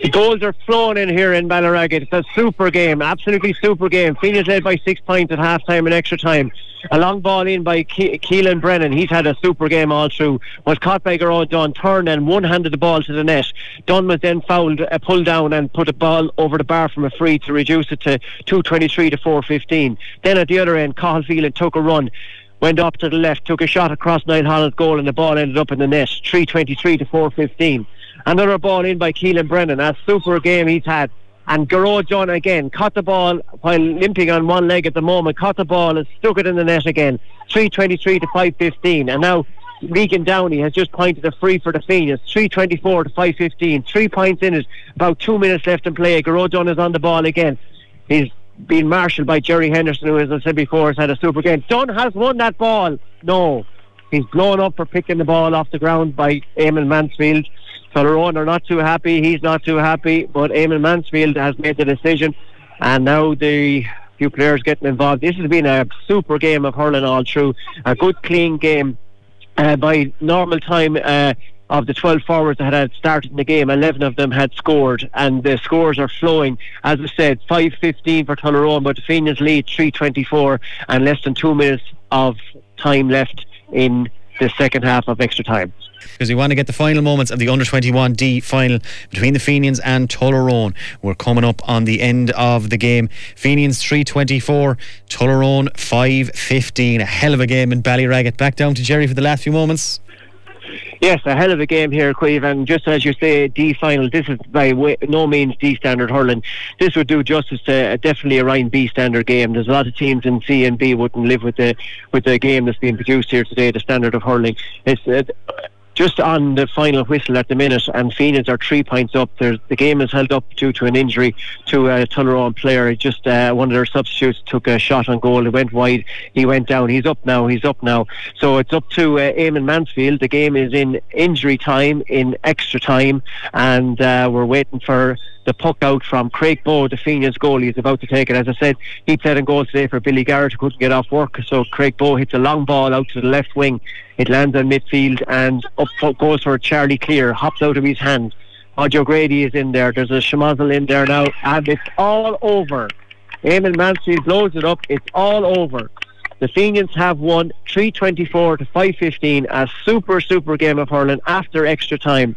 The goals are flowing in here in Ballyragget. It's a super game, absolutely super game. Phoenix led by six points at half time and extra time. A long ball in by Ke- Keelan Brennan. He's had a super game all through. Was caught by Gearóid Dunn, turned and one handed the ball to the net. Dunn was then fouled, uh, pulled down and put a ball over the bar from a free to reduce it to 223 to 415. Then at the other end, Cathal Phelan took a run went up to the left, took a shot across Niall Holland's goal, and the ball ended up in the net. 323 to 415. Another ball in by Keelan Brennan. A super game he's had. And Gearóid Dunn again caught the ball while limping on one leg at the moment, caught the ball and stuck it in the net again. 323 to 515. And now Regan Downey has just pointed a free for the Phoenix. 324 to 515. Three points in it. About two minutes left in play. Gearóid Dunn is on the ball again. He's being marshalled by Jerry Henderson, who, as I said before, has had a super game. Dunn has won that ball. No. He's blown up for picking the ball off the ground by Eamon Mansfield. Tullaroan are not too happy. He's not too happy. But Eamon Mansfield has made the decision. And now the few players getting involved. This has been a super game of hurling all through. A good, clean game. Uh, by normal time, uh, of the 12 forwards that had started in the game, 11 of them had scored, and the scores are flowing. As I said, 5-15 for Tullaroan, but the Fenians lead 3-24, and less than two minutes of time left in the second half of extra time. Because we want to get the final moments of the under 21 D final between the Fenians and Tullaroan. We're coming up on the end of the game. Fenians 324, Tullaroan 515. A hell of a game in Ballyragget. Back down to Jerry for the last few moments. Yes, a hell of a game here, Queeve, and just as you say, D final. This is by way, no means D standard hurling. This would do justice to uh, definitely a Ryan B standard game. There's a lot of teams in C and B wouldn't live with the with the game that's being produced here today. The standard of hurling. It's uh, just on the final whistle at the minute, and Phoenix are three points up. There's, the game is held up due to an injury to a Tullaroan player. Just uh, one of their substitutes took a shot on goal. It went wide. He went down. He's up now. He's up now. So it's up to uh, Eamon Mansfield. The game is in injury time, in extra time, and uh, we're waiting for the puck out from Craig Bow, the Fenians goalie, is about to take it. As I said, he played in goal today for Billy Garrett, who couldn't get off work. So Craig Bow hits a long ball out to the left wing. It lands on midfield and up goes for Charlie Clear, hops out of his hand. Ojo Grady is in there. There's a schmozzle in there now, and it's all over. Eamon Mansfield blows it up. It's all over. The Fenians have won 324 to 515. A super, super game of hurling after extra time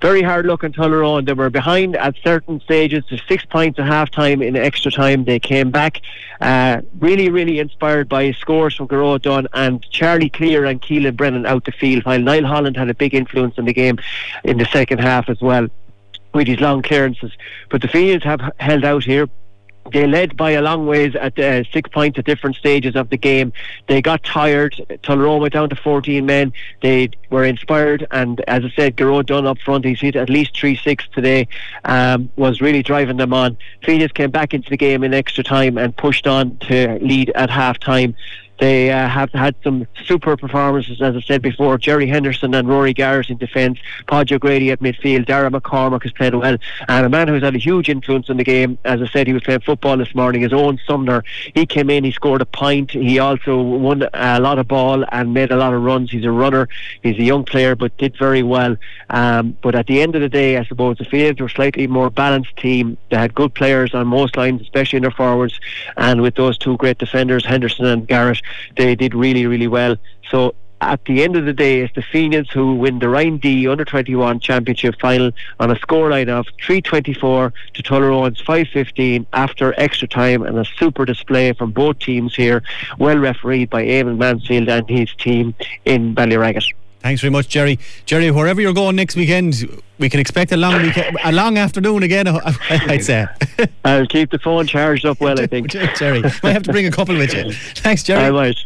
very hard looking Tullaroan. They were behind at certain stages to six points at half time in extra time. They came back, uh, really, really inspired by scores from Gearóid Dunn and Charlie Clear and Keelan Brennan out the field, while Niall Holland had a big influence in the game in the second half as well with his long clearances. But the Phoenix have held out here. They led by a long ways at uh, six points at different stages of the game. They got tired. Tullaroan went down to 14 men. They were inspired, and as I said, Gearóid Dunn up front, he's hit at least 3 6 today, um, was really driving them on. Phoenix came back into the game in extra time and pushed on to lead at half time. They uh, have had some super performances, as I said before. Jerry Henderson and Rory Garrett in defence, Podge O'Grady at midfield, Dara McCormack has played well, and a man who's had a huge influence in the game. As I said, he was playing football this morning. His own Sumner, he came in, he scored a point. He also won a lot of ball and made a lot of runs. He's a runner. He's a young player, but did very well. Um, but at the end of the day, I suppose the fields were slightly more balanced team. They had good players on most lines, especially in their forwards, and with those two great defenders, Henderson and Garrett, they did really, really well. So at the end of the day, it's the Fenians who win the Ryan D Under 21 Championship final on a scoreline of 324 to Tullaroan's 515 after extra time and a super display from both teams here, well refereed by Eamon Mansfield and his team in Ballyragget. Thanks very much, Jerry. Jerry, wherever you're going next weekend, we can expect a long weekend, a long afternoon again. [LAUGHS] I'd say. I'll keep the phone charged up well. I think. [LAUGHS] Jerry, might have to bring a couple with you. [LAUGHS] Thanks, Jerry. I might.